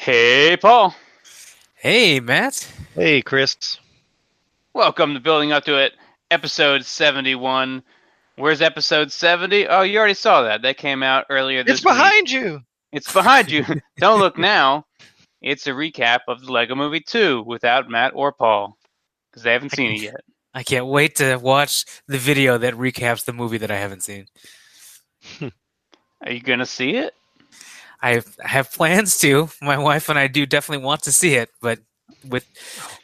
Hey, Paul. Hey, Matt. Hey, Chris. Welcome to Building Up to It, episode 71. Where's episode 70? Oh, you already saw that. That came out earlier this It's behind you. It's behind you. Don't look now. It's a recap of the Lego Movie 2 without Matt or Paul because they haven't seen it yet. I can't wait to watch the video that recaps the movie that I haven't seen. Are you going to see it? I have plans to. My wife and I do definitely want to see it, but with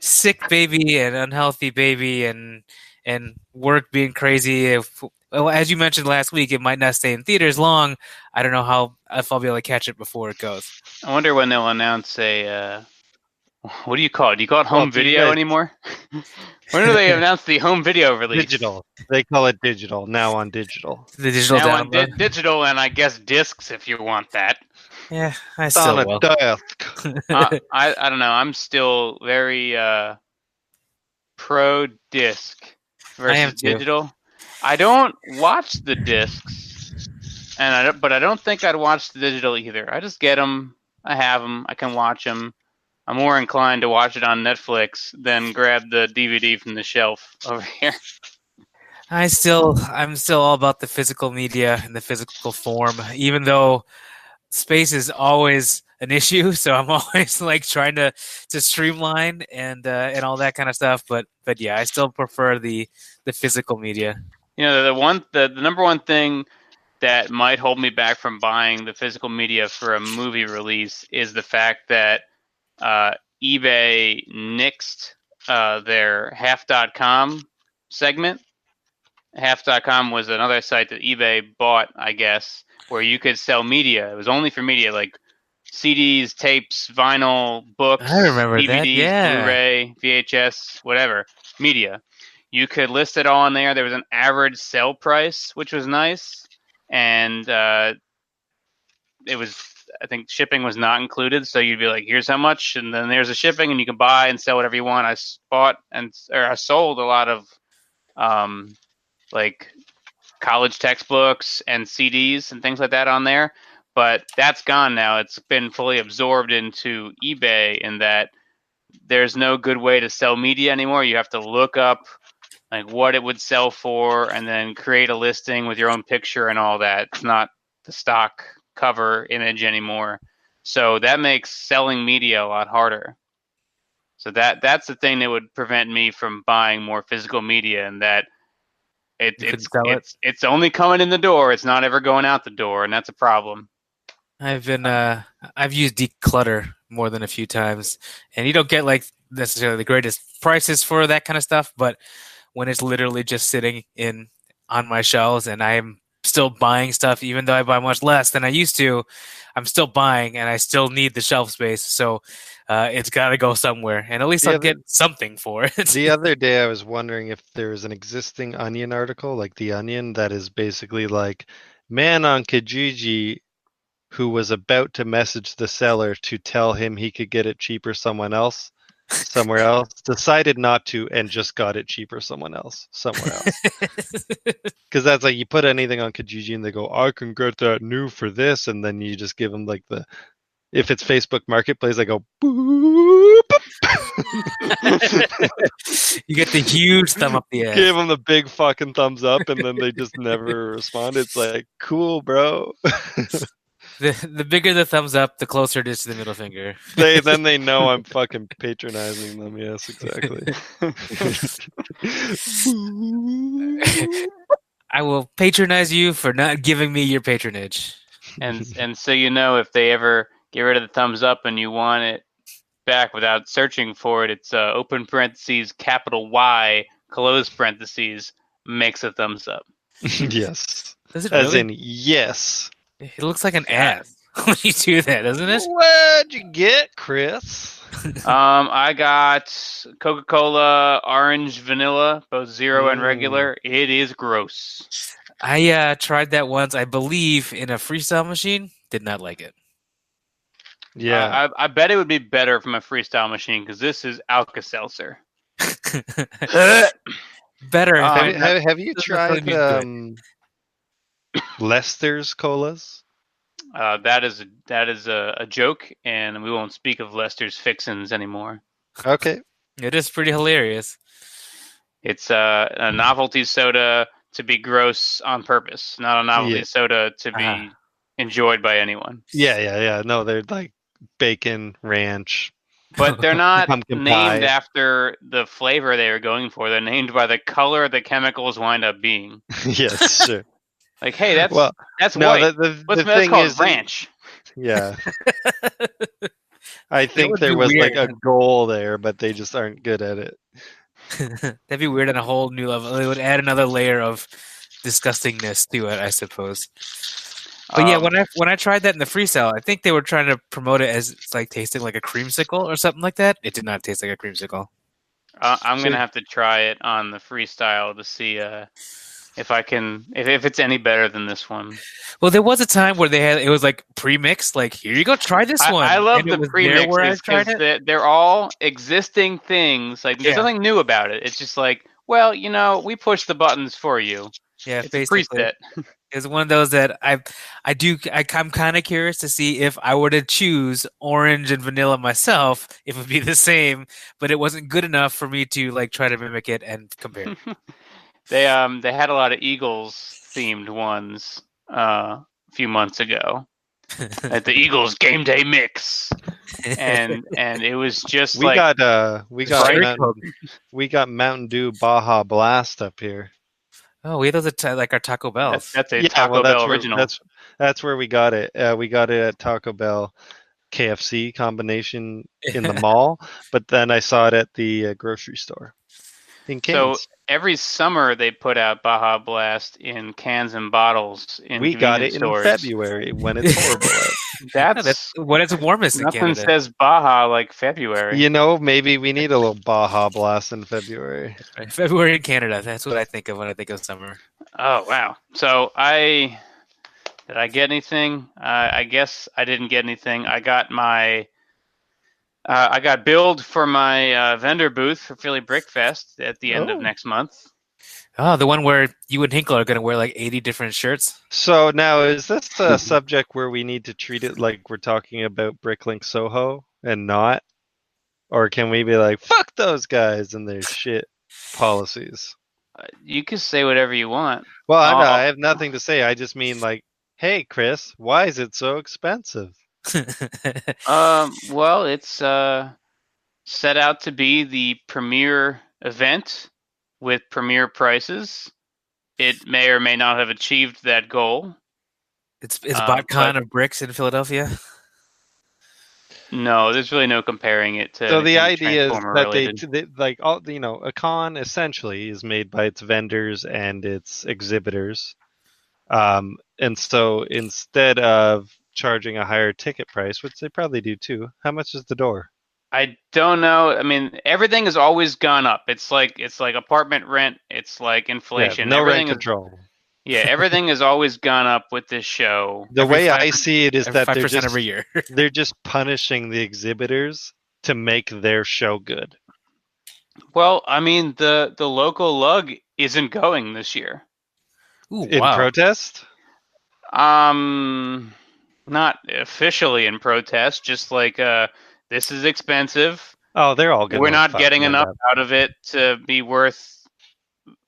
sick baby and unhealthy baby and and work being crazy, if, well, as you mentioned last week, it might not stay in theaters long. I don't know how if I'll be able to catch it before it goes. I wonder when they'll announce a. Uh, what do you call it? Do you call it home Well, do you video guys- anymore? when do they announce the home video release? Digital. They call it digital now on digital. The digital Now on download. di- digital and I guess discs if you want that. Yeah, I It's still on will. a desk. uh, I I don't know. I'm still very uh, pro disc versus am digital. I don't watch the discs, and I don't, but I don't think I'd watch the digital either. I just get them. I have them. I can watch them. I'm more inclined to watch it on Netflix than grab the DVD from the shelf over here. I still, I'm still all about the physical media and the physical form, even though space is always an issue. So I'm always like trying to to streamline and uh, and all that kind of stuff. But but yeah, I still prefer the the physical media. You know, the one, the, the number one thing that might hold me back from buying the physical media for a movie release is the fact that uh, eBay nixed uh, their half.com segment. Half.com was another site that eBay bought, I guess, where you could sell media. It was only for media, like CDs, tapes, vinyl, books, I remember DVDs, that, yeah. Blu-ray, VHS, whatever, media. You could list it all in there. There was an average sell price, which was nice, and uh, it was. I think shipping was not included, so you'd be like, "Here's how much," and then there's the shipping, and you can buy and sell whatever you want. I bought and or I sold a lot of, um, like college textbooks and CDs and things like that on there, but that's gone now. It's been fully absorbed into eBay, in that there's no good way to sell media anymore. You have to look up like what it would sell for and then create a listing with your own picture and all that. It's not the stock cover image anymore. So that makes selling media a lot harder. So that that's the thing that would prevent me from buying more physical media and that it, couldn't it's it? it's it's only coming in the door. It's not ever going out the door, and that's a problem. I've been uh I've used Decluttr more than a few times, and you don't get like necessarily the greatest prices for that kind of stuff, but when it's literally just sitting in on my shelves and I'm still buying stuff even though I buy much less than I used to, I'm still buying and I still need the shelf space. So uh, it's got to go somewhere, and at least Yeah, I'll the- get something for it. the other day, I was wondering if there is an existing Onion article, like The Onion, that is basically like man on Kijiji who was about to message the seller to tell him he could get it cheaper someone else somewhere else decided not to and just got it cheaper someone else somewhere else because that's like you put anything on Kijiji and they go I can get that new for this and then you just give them like the if it's Facebook Marketplace they go boop you get the huge thumb up the ass. give them the big fucking thumbs up and then they just never respond it's like cool bro The the bigger the thumbs up, the closer it is to the middle finger. they then they know i'm fucking patronizing them yes exactly I will patronize you for not giving me your patronage. and and so you know if they ever get rid of the thumbs up and you want it back without searching for it, it's uh, open parentheses capital Y close parentheses makes a thumbs up. yes Does it as really? in yes it looks like an ass when you do that, doesn't it? what'd you get chris Um, I got Coca Cola orange vanilla, both zero and Mm. regular. It is gross. I uh, tried that once, I believe, in a freestyle machine. Did not like it. Yeah Uh, I, I bet it would be better from a freestyle machine because this is Alka Seltzer. Better. Uh, have, you- have, have you tried um lester's colas Uh, that is that is a, a joke, and we won't speak of Lester's fixins anymore. Okay. It is pretty hilarious. It's uh, a novelty soda to be gross on purpose, not a novelty Yeah. soda to be Ah. enjoyed by anyone. Yeah, yeah, yeah. No, they're like bacon ranch. But they're not named pie. after the flavor they were going for. They're named by the color the chemicals wind up being. yes, sure. Like, hey, that's well, that's no, white. the, the, What's the thing called is, ranch? yeah. I think there was like a goal there, but they just aren't good at it. That'd be weird on a whole new level. They would add another layer of disgustingness to it, I suppose. But yeah, Um, when I when I tried that in the freestyle, I think they were trying to promote it as it's like tasting like a creamsicle or something like that. It did not taste like a creamsicle. Uh, I'm gonna have to try it on the freestyle to see uh, if I can if, if it's any better than this one. Well, there was a time where they had it was like pre-mixed. Like, here you go, try this I, one. I love And the was there where I premixes tried because they're, they're all existing things. Like there's Yeah. nothing new about it. It's just like, well, you know, we push the buttons for you. Yeah, It's a basically. preset. It's one of those that I, I do. I, I'm kind of curious to see if I were to choose orange and vanilla myself, if it would be the same. But it wasn't good enough for me to like try to mimic it and compare. They um they had a lot of Eagles themed ones uh, a few months ago at the Eagles game day mix, and and it was just We like got uh we got Right. Mountain, we got Mountain Dew Baja Blast up here. Oh, we had those at like our Taco Bells. that's, that's a Taco well, that's Bell where, original. That's that's where we got it. Uh, we got it at Taco Bell, KFC combination in the mall, but then I saw it at the uh, grocery store in So, Every summer they put out Baja Blast in cans and bottles. In we got it convenience in. February when it's horrible. out. Yeah, That's, that's when it's warmest in nothing says Baja like February. you know, maybe we need a little Baja Blast in February. Right, February in Canada. That's what I think of when I think of summer. Oh wow! So I did I get anything? Uh, I guess I didn't get anything. I got my uh, I got billed for my uh, vendor booth for Philly Brickfest at the end Oh. of next month. Oh, the one where you and Hinkle are going to wear like 80 different shirts. So now, is this a subject where we need to treat it like we're talking about Bricklink Soho and not, or can we be like, "Fuck those guys and their shit policies"? Uh, you can say whatever you want. Well, I, know. I have nothing to say. I just mean like, "Hey, Chris, why is it so expensive?" Um, well, it's uh, set out to be the premier event with premier prices. It may or may not have achieved that goal. it's it's Uh, BotCon but- of bricks in Philadelphia. No, there's really no comparing it to. So the idea is that they, they like all you know, a con essentially is made by its vendors and its exhibitors. Um, and so instead of charging a higher ticket price, which they probably do too, how much is the door? I don't know. I mean, everything has always gone up. It's like it's like apartment rent. It's like Yeah, inflation. no everything rent is, control. yeah, everything has always gone up with this show. The Every way I see it is that they're just every year. they're just punishing the exhibitors to make their show good. Well, I mean, the the local lug isn't going this year. Ooh, In wow. protest, Um, not officially in protest. Just like uh, this is expensive. oh, they're all good. We're not getting enough out of it to be worth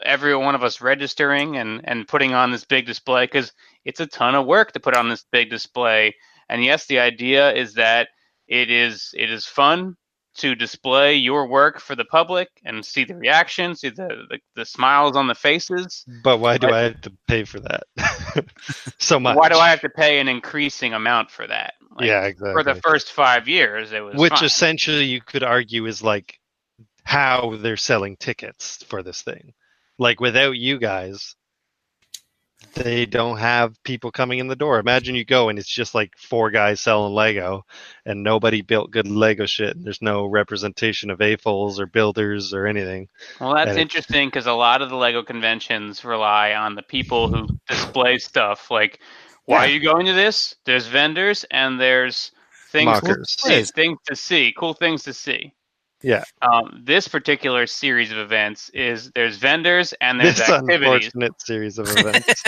every one of us registering and and putting on this big display because it's a ton of work to put on this big display. And yes, the idea is that it is it is fun to display your work for the public and see the reactions, see the the, the smiles on the faces. But why do But- I have to pay for that so much? Why do I have to pay an increasing amount for that? Like, yeah, exactly. For the first five years, it was Which fine. essentially you could argue is like how they're selling tickets for this thing. Like without you guys, they don't have people coming in the door. Imagine you go and it's just like four guys selling Lego and nobody built good Lego shit. And there's no representation of AFOLs or builders or anything. Well, that's And interesting because a lot of the Lego conventions rely on the people who display stuff. Like, why Yeah. are you going to this? There's vendors and there's things Mockers. to see, things to see, cool things to see. Yeah. Um, this particular series of events is there's vendors and there's This activities. unfortunate series of events.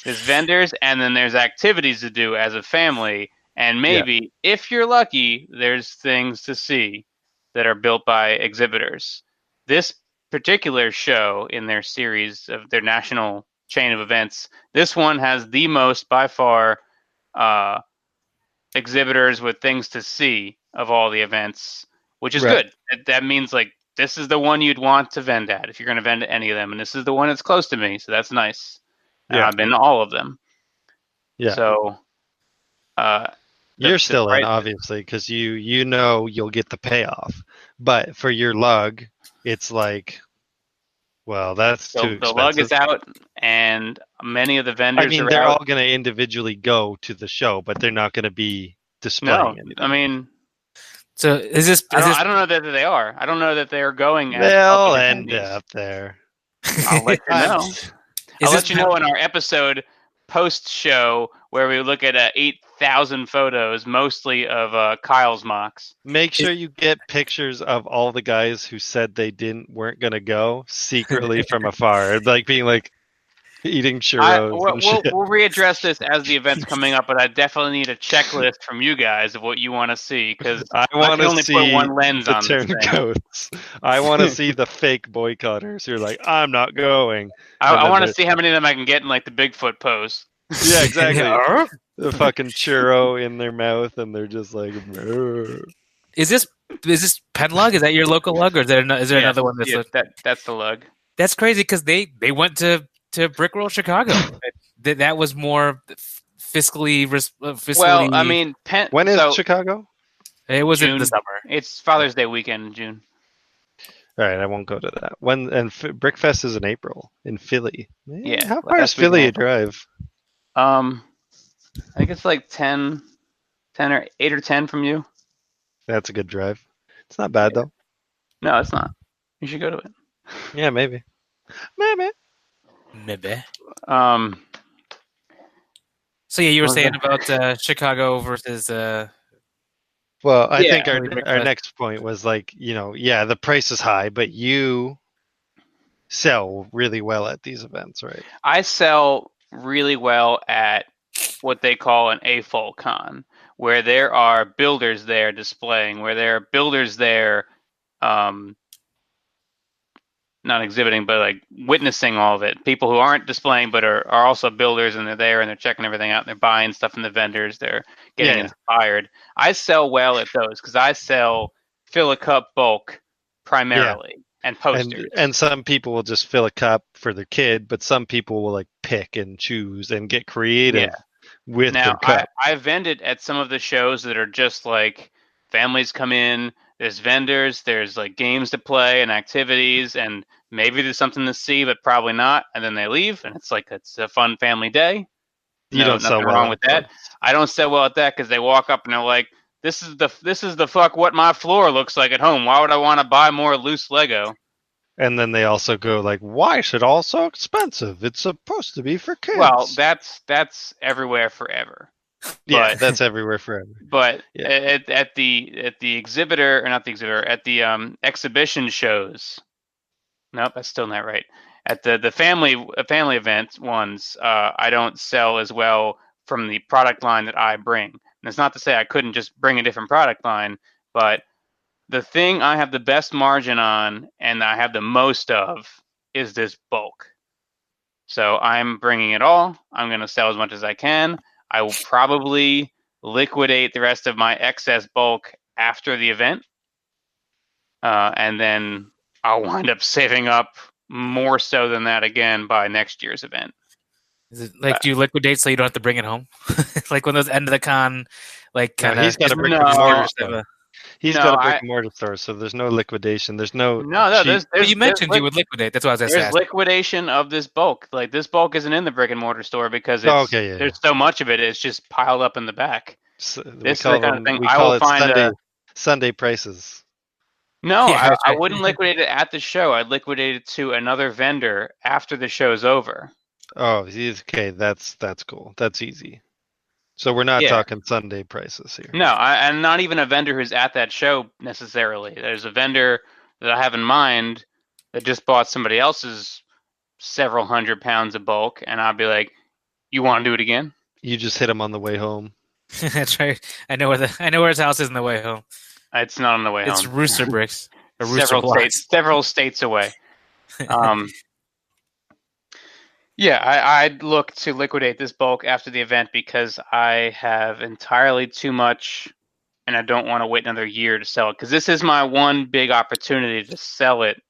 There's vendors and then there's activities to do as a family. And maybe, if you're lucky, there's things to see that are built by exhibitors. This particular show in their series of their national chain of events, this one has the most by far uh, exhibitors with things to see of all the events, which is Right. good. That, that means like this is the one you'd want to vend at if you're going to vend at any of them, and this is the one that's close to me, so that's nice. And Yeah. I've been to all of them. Yeah. So, uh, You're still in, obviously, because you you know you'll get the payoff. But for your lug, it's like, well, that's So too the expensive. lug is out, and many of the vendors I mean, are they're out. all going to individually go to the show, but they're not going to be no, displaying anything. I mean, So is this? Is I don't, this I don't know that they are. I don't know that they are going. They'll public end attendees. up there. I'll let you know. I'll let you know in our episode post show where we look at uh, 8,000 photos, mostly of uh, Kyle's mocks. Make sure you get pictures of all the guys who said they didn't weren't going to go secretly from afar, like being like eating I, churros we'll, we'll, we'll readdress this as the event's coming up, but I definitely need a checklist from you guys of what you want to see because I I want to only see put one lens the on this turncoats. I want to see the fake boycotters who are like, "I'm not going." I, I want to see how many of them I can get in like the Bigfoot pose. Yeah, exactly. Yeah. the fucking churro in their mouth, and they're just like, "Brr." Is this is this Penn lug? Is that your local lug, or is there ano- is there Yeah, another one that's yeah, that that's the lug. that's crazy? Because they they went to to Brickworld Chicago. that that was more f- fiscally res- uh, fiscally. Well, I mean, Penn, when is so Chicago? it was in the summer. It's Father's Day weekend in June. All right, I won't go to that. When and F- Brickfest is in April in Philly. Eh, Yeah, how far is Philly a drive? Um, I think it's like 10, 10 or eight or ten from you. That's a good drive. It's not bad though. No, it's not. You should go to it. Yeah, maybe. Maybe. Maybe. Um, So yeah, you were saying that? about uh, Chicago versus. Uh, Well, I Yeah. think our our Brickfest. next point was like, you know, yeah, the price is high, but you sell really well at these events, right? I sell really well at what they call an AFOL con, where there are builders there displaying, where there are builders there, um, not exhibiting, but like witnessing all of it. People who aren't displaying, but are, are also builders, and they're there and they're checking everything out, and they're buying stuff from the vendors, they're getting Yeah. inspired. I sell well at those because I sell fill a cup bulk primarily and posters. And and some people will just fill a cup for their kid, but some people will like pick and choose and get creative Yeah. with now their I, cup. I've vended at some of the shows that are just like families come in there's vendors there's like games to play and activities and maybe there's something to see but probably not and then they leave and it's like it's a fun family day you no, don't sell well wrong with that. those. i don't sell well at that because they walk up and they're like this is the this is the fuck what my floor looks like at home why would i want to buy more loose lego And then they also go like, "Why is it all so expensive? It's supposed to be for kids." well that's that's everywhere forever yeah, that's everywhere forever. but Yeah. at, at the at the exhibitor or not the exhibitor at the um, exhibition shows. Nope that's still not right. At the the family uh, family event ones uh, i don't sell as well from the product line that i bring. And it's not to say i couldn't just bring a different product line but the thing i have the best margin on and i have the most of is this bulk. So i'm bringing it all. I'm going to sell as much as i can i will probably liquidate the rest of my excess bulk after the event, uh, and then I'll wind up saving up more so than that again by next year's event. is it like do you liquidate so you don't have to bring it home? like when those end of the con, like No, kind of. he's got and mortar store. He's No, got a brick and mortar store, so there's no liquidation. There's no No, no, cheap- there's, But there's you mentioned there's, you would liquidate. That's what I was there's asking. liquidation of this bulk. Like this bulk isn't in the brick and mortar store because oh, it's, Oh, okay, yeah, there's so much of it. It's just piled up in the back. s- we This is the call kind of thing I will find Sunday a- Sunday prices. No, Yeah, I, I wouldn't liquidate it at the show. I'd liquidate it to another vendor after the show's over. Oh, okay, that's that's cool. That's easy. So we're not Yeah. talking Sunday prices here. No, I, and not even a vendor who's at that show necessarily. There's a vendor that I have in mind that just bought somebody else's several hundred pounds of bulk, and I'll be like, "You want to do it again?" You just hit him on the way home. That's right. I know where the I know where his house is on the way home. It's not on the way It's home. It's Rooster Bricks. Rooster several Blocks. states, several states away. Um, yeah, I, I'd look to liquidate this bulk after the event because I have entirely too much, and I don't want to wait another year to sell it. Because this is my one big opportunity to sell it.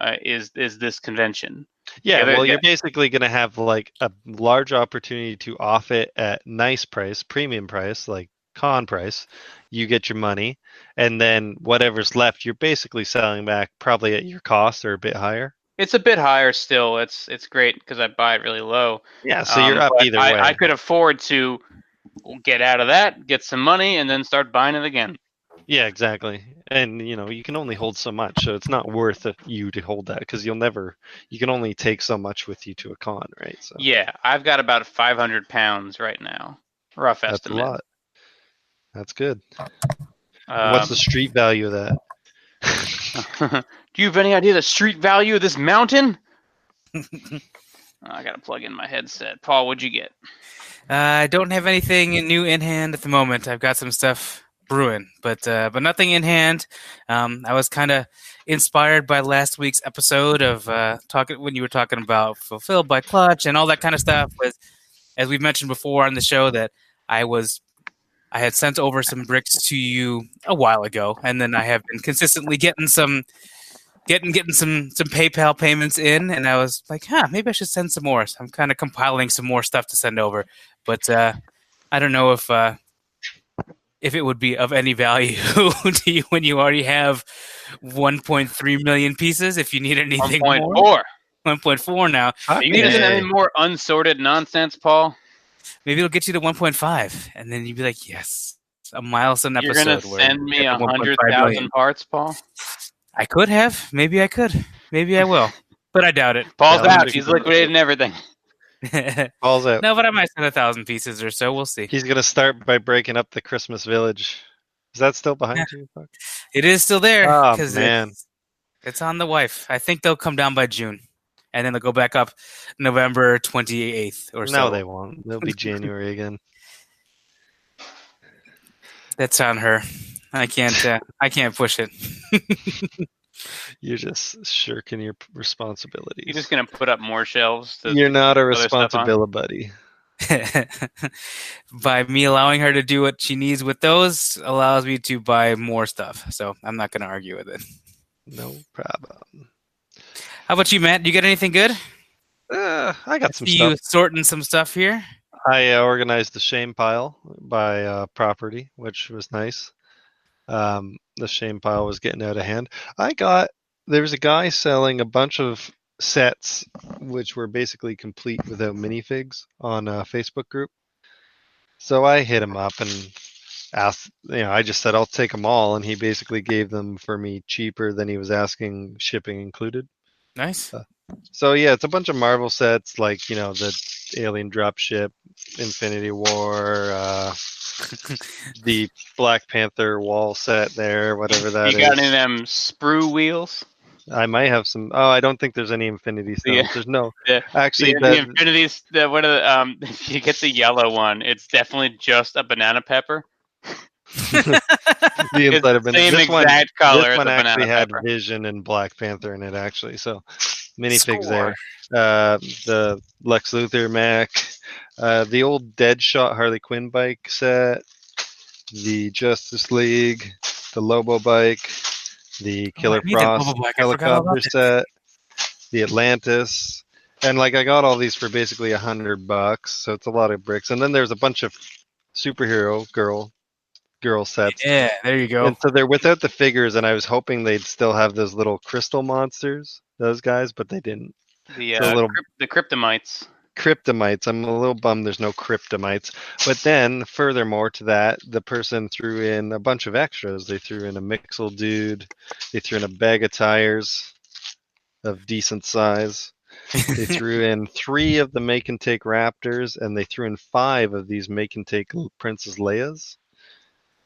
Uh, is is this convention? Yeah, Yeah, well, yeah. you're basically going to have like a large opportunity to off it at nice price, premium price, like con price. You get your money, and then whatever's left, you're basically selling back probably at your cost or a bit higher. It's a bit higher still. It's it's great because I buy it really low. Yeah, so you're Um, up either I, way. I could afford to get out of that, get some money, and then start buying it again. Yeah, exactly. And you know, you can only hold so much, so it's not worth you to hold that because you'll never. You can only take so much with you to a con, right? So Yeah, I've got about 500 pounds right now. Rough that's a estimate. lot. That's good. Um, What's the street value of that? Do you have any idea the street value of this mountain? I gotta plug in my headset. Paul, what'd you get? Uh, I don't have anything new in hand at the moment. I've got some stuff brewing, but uh, but nothing in hand. Um, I was kind of inspired by last week's episode of uh, talking when you were talking about fulfilled by clutch and all that kind of stuff. Was as we've mentioned before on the show that I was I had sent over some bricks to you a while ago, and then I have been consistently getting some getting getting some some PayPal payments in, and I was like, huh, maybe I should send some more. So I'm kind of compiling some more stuff to send over, but uh, I don't know if uh, if it would be of any value to you when you already have 1.3 million pieces. If you need anything more, 1.4. 1.4 now, You need any more unsorted nonsense, Paul? maybe it'll get you to 1.5, and then you'd be like, yes, a milestone You're episode. gonna send me get a to 1.5 hundred million. thousand parts, Paul? I could have. Maybe I could. Maybe I will. But I doubt it. Paul's out. He's liquidating everything. Falls out. no, but I might send a thousand pieces or so. We'll see. He's gonna start by breaking up the Christmas village. Is that still behind you? Fuck. It is still there Oh, man. it's, it's on the wife. I think they'll come down by June, and then they'll go back up November twenty eighth or so. No, they won't. They'll be January again. That's on her. I can't. Uh, I can't push it. You're just shirking your responsibilities. You're just gonna put up more shelves. To, You're not a other responsibility buddy. by me allowing her to do what she needs with those allows me to buy more stuff. So I'm not going to argue with it. No problem. How about you, Matt? Do you get anything good? Uh, I got some See stuff. you sorting some stuff here. I uh, organized the shame pile by uh, property, which was nice. Um, the shame pile was getting out of hand. I got there was a guy selling a bunch of sets, which were basically complete without minifigs on a Facebook group. So I hit him up and asked, you know, I just said I'll take them all, and he basically gave them for me cheaper than he was asking, shipping included. Nice. So yeah, it's a bunch of Marvel sets like you know the Alien Dropship, Infinity War, uh, the Black Panther wall set there, whatever that you is. got any of them sprue wheels? I might have some. Oh, I don't think there's any Infinity Stones. Yeah. There's no. Yeah. Actually, the, the the, Infinity's the one of the um. If you get the yellow one, it's definitely just a banana pepper. the inside of the same This one, exact color this one actually had pepper. Vision and Black Panther in it actually. So minifigs Score. there. Uh, the Lex Luthor Mac, uh, the old Deadshot Harley Quinn bike set, the Justice League, the Lobo bike, the Oh, Killer that Frost Lobo bike. I forgot all helicopter set, the Atlantis, and like I got all these for basically a hundred bucks. So it's a lot of bricks. And then there's a bunch of superhero girl girl sets. Yeah, there you go. And so they're without the figures, and I was hoping they'd still have those little crystal monsters, those guys, but they didn't. The It's a uh, little- crypt- the kryptomites. Kryptomites. I'm a little bummed there's no kryptomites. But then, furthermore to that, the person threw in a bunch of extras. They threw in a Mixel dude. They threw in a bag of tires of decent size. They threw in three of the make and take Raptors, and they threw in five of these make and take Princess Leia's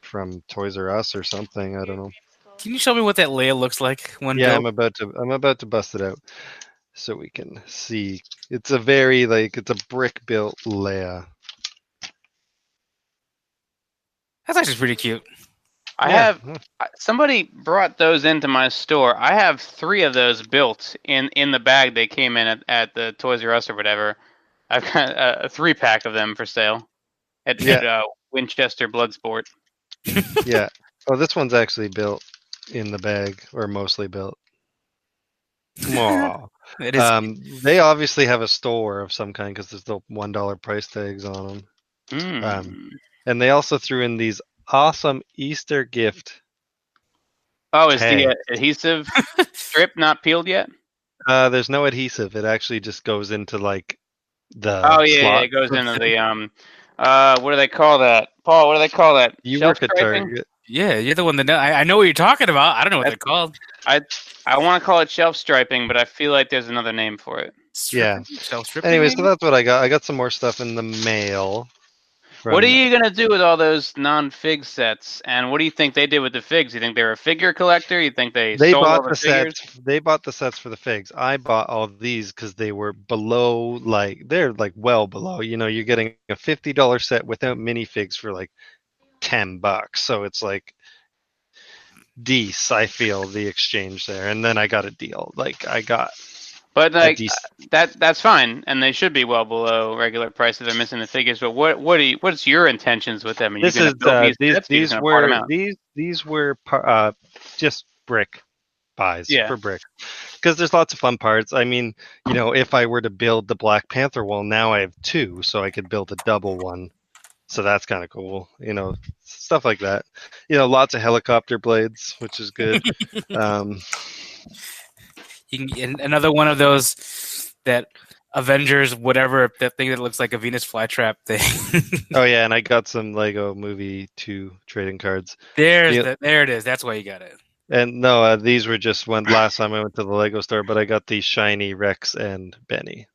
from Toys R Us or something. I don't know. Can you show me what that Leia looks like when Yeah, built? I'm about to. I'm about to bust it out so we can see. It's a very like it's a brick built Leia. That's actually pretty cute. I Yeah. have somebody brought those into my store. I have three of those built in in the bag they came in at, at the Toys R Us or whatever. I've got a, a three pack of them for sale at, Yeah. at uh, Winchester Bloodsport. yeah. Oh, this one's actually built in the bag, or mostly built. Aw. It is. um, they obviously have a store of some kind because there's the one dollar price tags on them, Mm. um, and they also threw in these awesome Easter gift. oh, is hey. the uh, adhesive strip not peeled yet? Uh, there's no adhesive. It actually just goes into like the. oh yeah, yeah, it goes into the um. Uh, what do they call that, Paul? What do they call that? You Shelf work at striping? Target. yeah, you're the one that know. I, I know what you're talking about. I don't know what they're called. I I want to call it shelf striping, but I feel like there's another name for it. Yeah. Shelf stripping. Anyway, so that's what I got. I got some more stuff in the mail. What are you gonna do with all those non-fig sets? And what do you think they did with the figs? You think they're a figure collector? You think they, They sold all bought the the sets. They bought the sets for the figs. I bought all these because they were below, like they're like well below. You know, you're getting a fifty dollar set without minifigs for like ten bucks. So it's like dece. I feel the exchange there, and then I got a deal. Like I got But like dec- that that's fine, and they should be well below regular prices. They're missing the figures. But what what do you, what's your intentions with them? Are This gonna is build uh, these these sets, or you these just gonna part 'em were these these were uh, just brick buys Yeah. for brick because there's lots of fun parts. I mean, you know, if I were to build the Black Panther, well, now I have two, so I could build a double one. So that's kind of cool, you know, stuff like that. You know, lots of helicopter blades, which is good. um, You can, another one of those that Avengers, whatever that thing that looks like a Venus flytrap thing. oh yeah, and I got some Lego Movie two trading cards. There's Yeah. the, there it is. That's why you got it. And no, uh, these were just when last time I went to the Lego store, but I got the shiny Rex and Benny,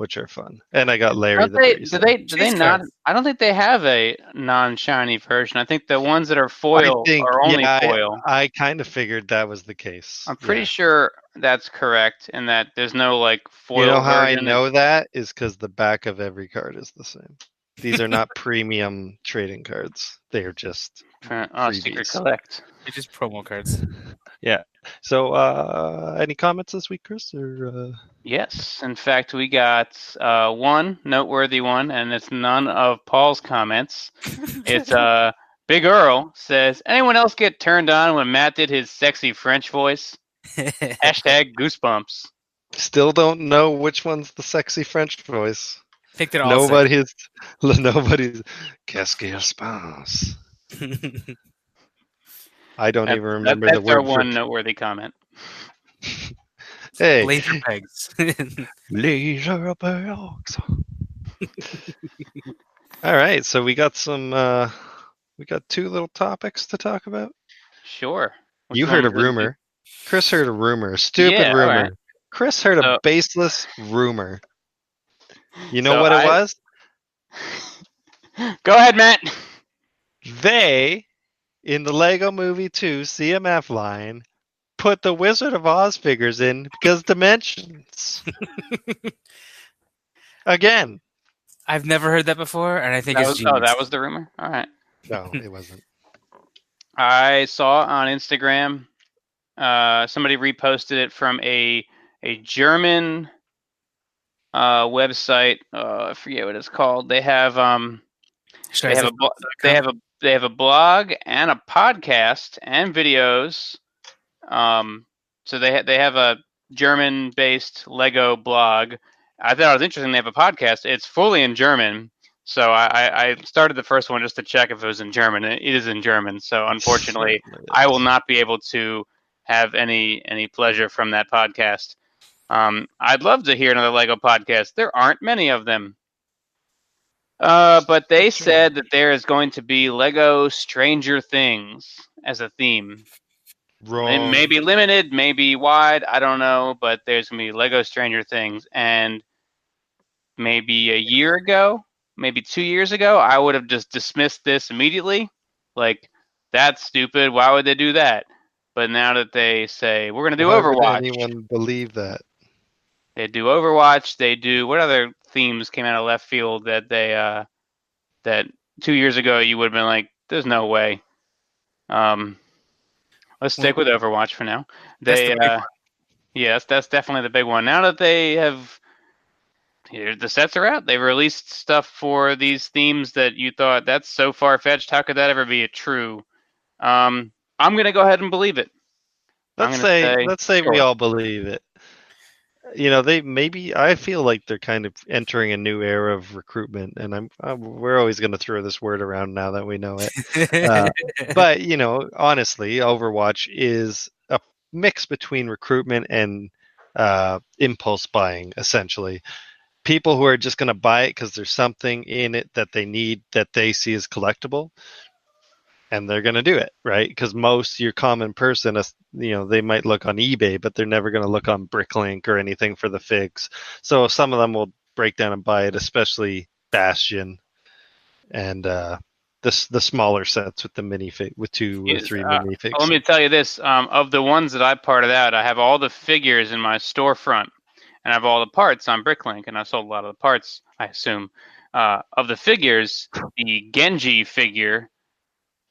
which are fun. And I got Larry Don't the they, do they do they not? I don't think they have a non-shiny version. I think the ones that are foil think- are only yeah, I- foil. I kind of figured that was the case. I'm pretty Yeah. sure that's correct, and that there's no like foil. You know how I version. know that is because the back of every card is the same. These are not premium trading cards. They are just Uh, oh, secret freebies. collect. It's just promo cards. So. uh Any comments this week, Chris? Or uh... Yes, in fact, we got uh, one noteworthy one, and it's none of Paul's comments. It's uh, Big Earl says, "Anyone else get turned on when Matt did his sexy French voice?" Hashtag goosebumps. still don't know which one's the sexy French voice. think they're all Nobody's. Nobody's. Qu'est-ce qu'il se passe? Sick. I don't That- even that- remember that's the word. our for- one noteworthy comment. Hey, Laser pegs. laser pegs. All right, so we got some. uh We got two little topics to talk about. Sure. Which you heard a would this rumor. Chris heard a rumor. Stupid Yeah, rumor. right. Chris heard a baseless rumor. You know So what it I- was? Go ahead, Matt. They, in the Lego Movie 2 CMF line, put the Wizard of Oz figures in because dimensions. Again. I've never heard that before, and I think That it's was, genius. oh, that was the rumor. All right. No, it wasn't. I saw on Instagram uh, somebody reposted it from a a German uh, website. Uh, I forget what it's called. They have um Should they I have a blo- they have a they have a blog and a podcast and videos. Um, so they ha- they have a German based Lego blog. I thought it was interesting. They have a podcast. It's fully in German. So I, I- started the first one just to check if it was in German. It is in German. So unfortunately, I will not be able to have any any pleasure from that podcast. Um, I'd love to hear another Lego podcast. There aren't many of them. Uh, but they That's right. said that there is going to be Lego Stranger Things as a theme. Wrong. It may be limited, maybe wide, I don't know, but there's gonna be Lego Stranger Things, and maybe a year ago, maybe two years ago, I would have just dismissed this immediately. Like, that's stupid. Why would they do that? But now that they say we're gonna do Why would Overwatch, anyone believe that? they do Overwatch. They do what other themes came out of left field that they uh that two years ago you would have been like, "There's no way." Um, let's stick with Overwatch for now. That's They, the uh, yes, that's definitely the big one. Now that they have, here the sets are out. They've released stuff for these themes that you thought that's so far fetched. How could that ever be a true? Um, I'm gonna go ahead and believe it. Let's say, say let's say we all believe it. You know, they maybe I feel like they're kind of entering a new era of recruitment, and I'm, i we're always going to throw this word around now that we know it. Uh, but you know, honestly, Overwatch is a mix between recruitment and uh, impulse buying, essentially. People who are just going to buy it because there's something in it that they need that they see as collectible, and they're going to do it, right? Because most your common person, is- you know, they might look on eBay, but they're never going to look on Bricklink or anything for the figs. So some of them will break down and buy it, especially Bastion and uh, the the smaller sets with the mini fig with two or three uh, minifigs. Let me tell you this: um, of the ones that I parted out, I have all the figures in my storefront, and I have all the parts on Bricklink, and I sold a lot of the parts. I assume uh, of the figures, the Genji figure.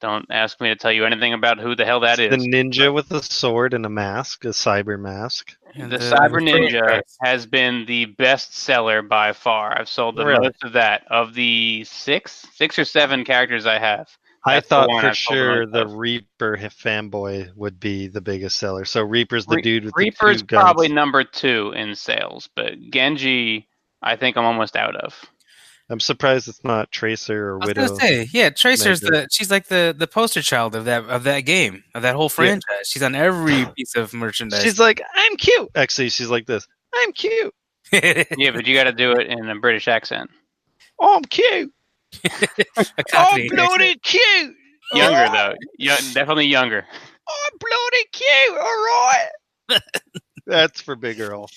Don't ask me to tell you anything about who the hell that is. the ninja with a sword and a mask, a cyber mask. And the the- Cyber Ninja franchise. has been the best seller by far. I've sold the Really? most of that of the six, six or seven characters I have. I thought for I've sure the of. Reaper fanboy would be the biggest seller. So Reaper's the Re- dude with Reaper's the two probably number two in sales, but Genji, I think I'm almost out of. I'm surprised it's not Tracer or I was Widow. gonna say, yeah, Tracer's Maybe. the she's like the the poster child of that of that game of that whole franchise. She's on every piece of merchandise. She's like, I'm cute. Actually, she's like this. I'm cute. Yeah, but you got to do it in a British accent. Oh, I'm cute. A I'm Cockney bloody cute. Younger Oh, though, Yo- definitely younger. I'm bloody cute. All right. That's for Big Earl.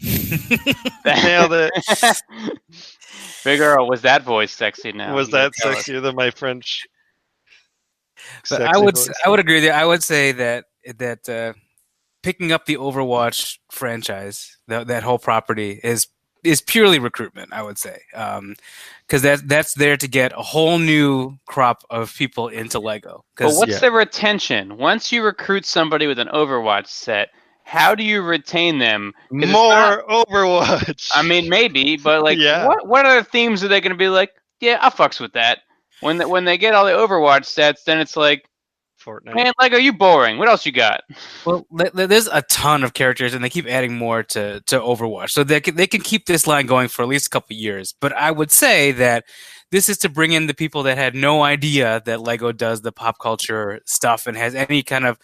Nailed it. Big Earl, was that voice sexy now? Was You that tell us. sexier than my French? But I would voice? I would agree that I would say that that uh, picking up the Overwatch franchise, that that whole property is is purely recruitment. I would say because that that's there to get a whole new crop of people into Lego. But 'Cause- what's Yeah. the retention? Once you recruit somebody with an Overwatch set, how do you retain them? More not- Overwatch. I mean, maybe, but like, Yeah. what what other themes are they going to be like? Yeah, I fucks with that. When the, when they get all the Overwatch sets, then it's like, Fortnite. man, are you boring. What else you got? Well, th- th- there's a ton of characters, and they keep adding more to, to Overwatch, so they can they can keep this line going for at least a couple years. But I would say that this is to bring in the people that had no idea that Lego does the pop culture stuff and has any kind of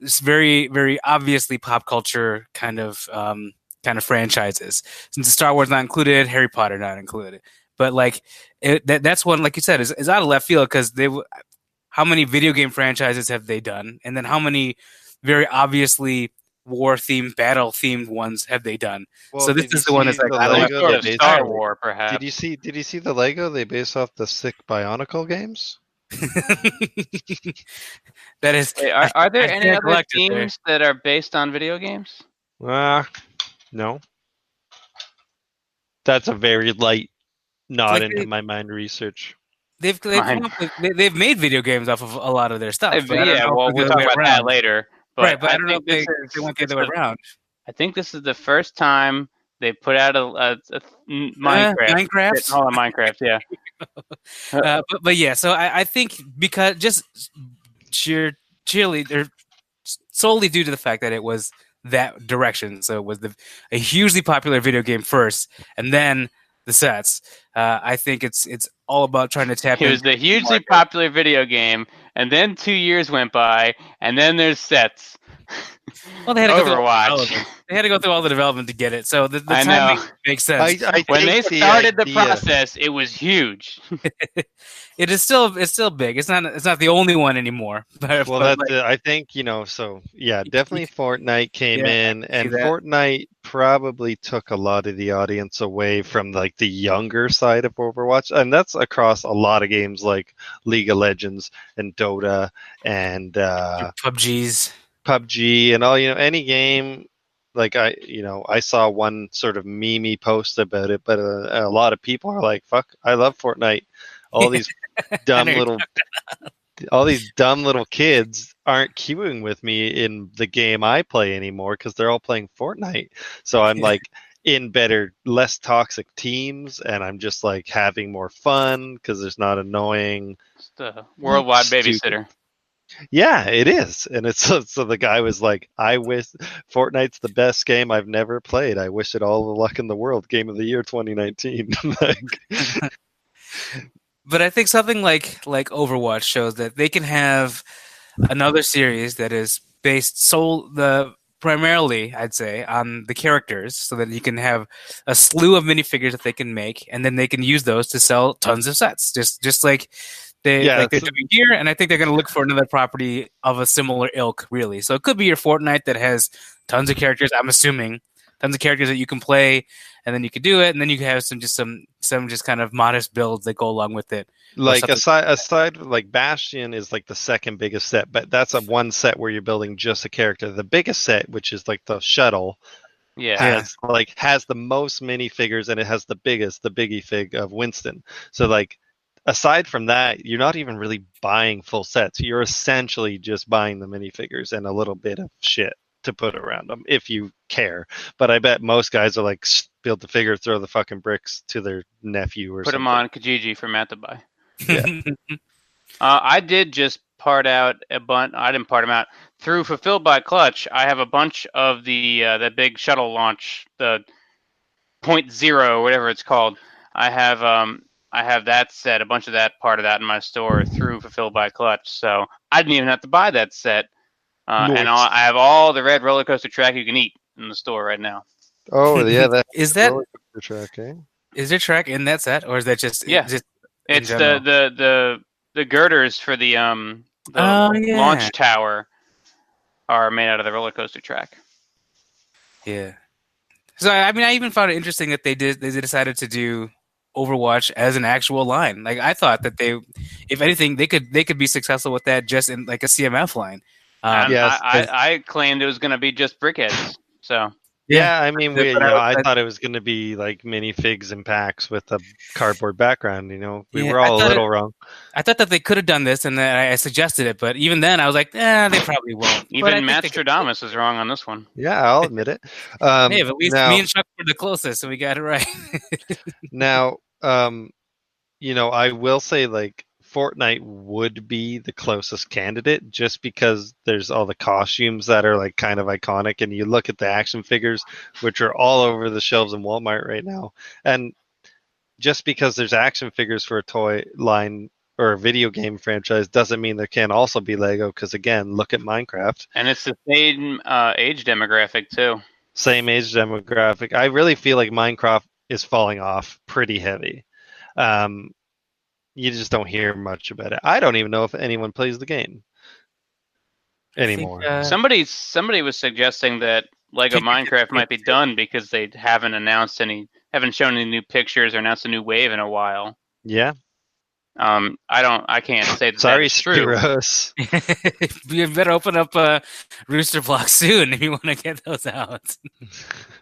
this very very obviously pop culture kind of um, kind of franchises. Since Star Wars not included, Harry Potter not included, but like it, that that's one like you said is, is out of left field because they how many video game franchises have they done, and then how many very obviously war themed, battle themed ones have they done? Well, so this is the one that's like, the I don't Lego sort they of based Star War, perhaps. Did you see? Did you see the Lego they based off the sick Bionicle games? that is, Wait, are, are there I any other collect it there. that are based on video games? Ah, no. That's a very light nod Like into they- my mind research. they've they've, Mine. up with, they, they've made video games off of a lot of their stuff. Uh, but I don't yeah, well, we'll talk other way about that later. But right, but I, don't know if they, this is- they went the other way around. I think this is the first time they put out a, a, a Minecraft. Uh, Minecraft. Oh, Minecraft, yeah. uh, but but yeah, so I, I think because just sheer cheerly, or solely due to the fact that it was that direction. So it was the a hugely popular video game first, and then the sets. Uh, I think it's it's all about trying to tap It was the hugely market. popular video game, and then two years went by, and then there's sets. Well, they had to go through all the Overwatch. development. They had to go through all the development to get it. So the, the I timing know. makes sense. I, I when they the started the process, it was huge. it is still it's still big. It's not it's not the only one anymore. But, Well, but, that's like, it. I think you know. So yeah, definitely Fortnite came Yeah, in, and that. Fortnite probably took a lot of the audience away from like the younger side of Overwatch, and that's across a lot of games like League of Legends and Dota and uh, PUBG's. PUBG and all. You know, any game. Like I, you know, I saw one sort of meme post about it, but uh, a lot of people are like, "Fuck, I love Fortnite." All these dumb little all these dumb little kids aren't queuing with me in the game I play anymore because they're all playing Fortnite. So I'm like in better, less toxic teams, and I'm just like having more fun because there's not annoying. It's the worldwide babysitter. Yeah, it is, and it's so, so the guy was like, "I wish Fortnite's the best game I've never played. I wish it all the luck in the world. Game of the year 2019." like, But I think something like like Overwatch shows that they can have another series that is based sole the primarily I'd say on the characters, so that you can have a slew of minifigures that they can make, and then they can use those to sell tons of sets. Just just like they Yeah, like they're doing here, and I think they're going to look for another property of a similar ilk, really. So it could be your Fortnite that has tons of characters. I'm assuming tons of characters that you can play, and then you could do it, and then you can have some just some some just kind of modest builds that go along with it. like something- aside aside like Bastion is like the second biggest set, but that's a one set where you're building just a character. The biggest set, which is like the shuttle, Yeah. has like has the most minifigures and it has the biggest, the biggie fig of Winston. So like aside from that, you're not even really buying full sets. You're essentially just buying the minifigures and a little bit of shit to put around them if you care. But I bet most guys are like build the figure, throw the fucking bricks to their nephew or Put something. them on Kijiji for Matt to buy. Uh, I did just part out a bunch. I didn't part them out through Fulfilled by Clutch. I have a bunch of the uh, that big shuttle launch, the Point Zero, whatever it's called. I have um I have that set, a bunch of that part of that in my store through Fulfilled by Clutch. So I didn't even have to buy that set, uh, and all, I have all the red roller coaster track you can eat in the store right now. Oh yeah, that is that roller track, eh? is there track in that set, or is that just Yeah. just in It's the, the the the girders for the um the Oh, yeah. launch tower are made out of the roller coaster track. Yeah. So I I mean, I even found it interesting that they did they decided to do Overwatch as an actual line. Like I thought that they, if anything, they could they could be successful with that just in like a CMF line. Um, And yes, I, 'cause- I, I claimed it was going to be just brickheads. So Yeah, I mean, we, you I- know, I I- thought it was going to be like mini figs and packs with a cardboard background. You know, we Yeah, were all a thought little wrong. I thought that they could have done this, and then I I suggested it, but even then, I was like, eh, they probably won't. But I even think Matt they could- Stradamus was wrong on this one. Yeah, I'll admit it. Um, Hey, at least now, me and Chuck were the closest, so we got it right. now, um, you know, I will say like Fortnite would be the closest candidate just because there's all the costumes that are like kind of iconic, and you look at the action figures, which are all over the shelves in Walmart right now, and just because there's action figures for a toy line or a video game franchise doesn't mean there can't also be Lego. Because again, look at Minecraft, And it's the same uh, age demographic too. same age demographic. I really feel like Minecraft is falling off pretty heavy. Um, you just don't hear much about it. I don't even know if anyone plays the game I think, anymore. uh, Somebody somebody was suggesting that Lego Minecraft might be done because they haven't announced any, haven't shown any new pictures or announced a new wave in a while. yeah, Um, I don't, I can't say that sorry, that's true. You better open up uh, Rooster Block soon if you want to get those out.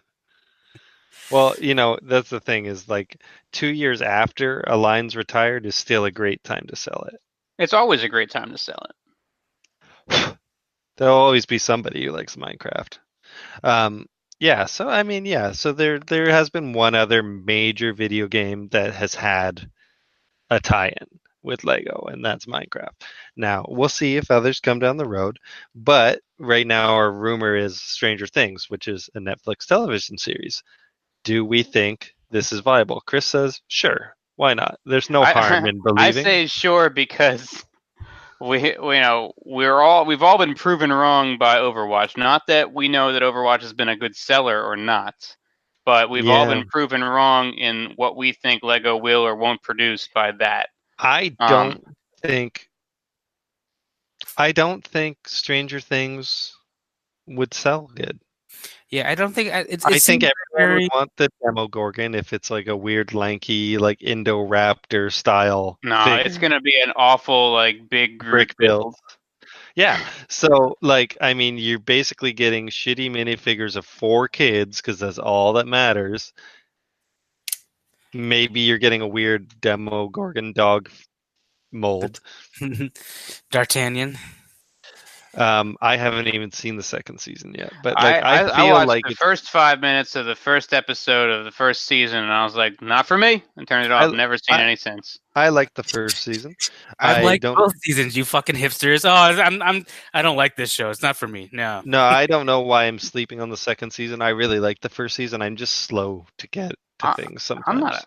Well, you know that's the thing is like two years after a line's retired is still a great time to sell it. It's always a great time to sell it. There'll always be somebody who likes Minecraft. Um, yeah, so I mean, yeah, so there there has been one other major video game that has had a tie-in with Lego, and that's Minecraft. Now we'll see if others come down the road, but right now our rumor is Stranger Things, which is a Netflix television series. Do we think this is viable? Chris says, sure, why not? There's no I- harm in believing I say sure because we, we you know we're all we've all been proven wrong by Overwatch. Not that we know that Overwatch has been a good seller or not, but we've all been proven wrong in what we think Lego will or won't produce by that. I Um, don't think. I don't think Stranger Things would sell good. Yeah, I don't think I- it's. I think everyone very- would want the Demogorgon if it's like a weird, lanky, like Indoraptor style. No, thing. it's gonna be an awful like big brick build. build. Yeah. So, like, I mean, you're basically getting shitty minifigures of four kids because that's all that matters. Maybe you're getting a weird Demogorgon dog mold. D'Artagnan. Um, I haven't even seen the second season yet, but I, like, I, I, I feel watched like the it's, first five minutes of the first episode of the first season, and I was like, "Not for me," and turned it off. I- Never seen I- any since. I like the first season. I, I like don't- both seasons. You fucking hipsters. Oh, I'm. I'm. I don't like this show. It's not for me. No. No, I don't know why I'm sleeping on the second season. I really like the first season. I'm just slow to get to I- things sometimes. I'm not.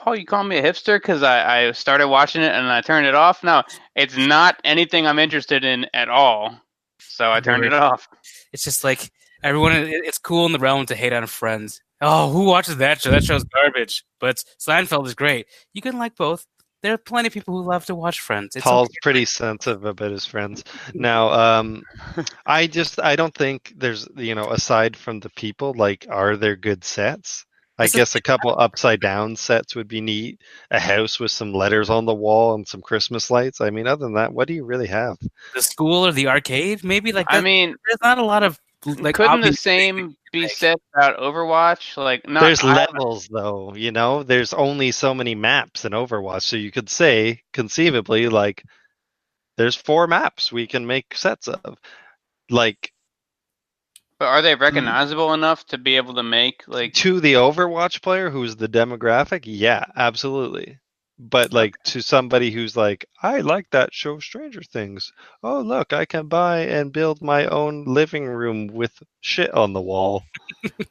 A, Paul, you call me a hipster because I, I started watching it and I turned it off. No, it's not anything I'm interested in at all. So I turned it off. It's just like everyone. It's cool in the realm to hate on Friends. Oh, who watches that show? That show's garbage. But Seinfeld is great. You can like both. There are plenty of people who love to watch Friends. It's Paul's okay. pretty sensitive about his friends. Now, um, I just I don't think there's you know aside from the people like are there good sets? I That's the guess a couple upside down sets would be neat. A house with some letters on the wall and some Christmas lights. I mean, other than that, what do you really have? the school or the arcade. Maybe like I mean, there's not a lot of like. couldn't the same be like- said about Overwatch? Like, not there's I- levels though, you know. There's only so many maps in Overwatch, so you could say conceivably like there's four maps we can make sets of. Like But are they hmm. recognizable enough to be able to make like? to the Overwatch player who's the demographic, yeah, absolutely. But like to somebody who's like, I like that show Stranger Things. Oh look, I can buy and build my own living room with shit on the wall.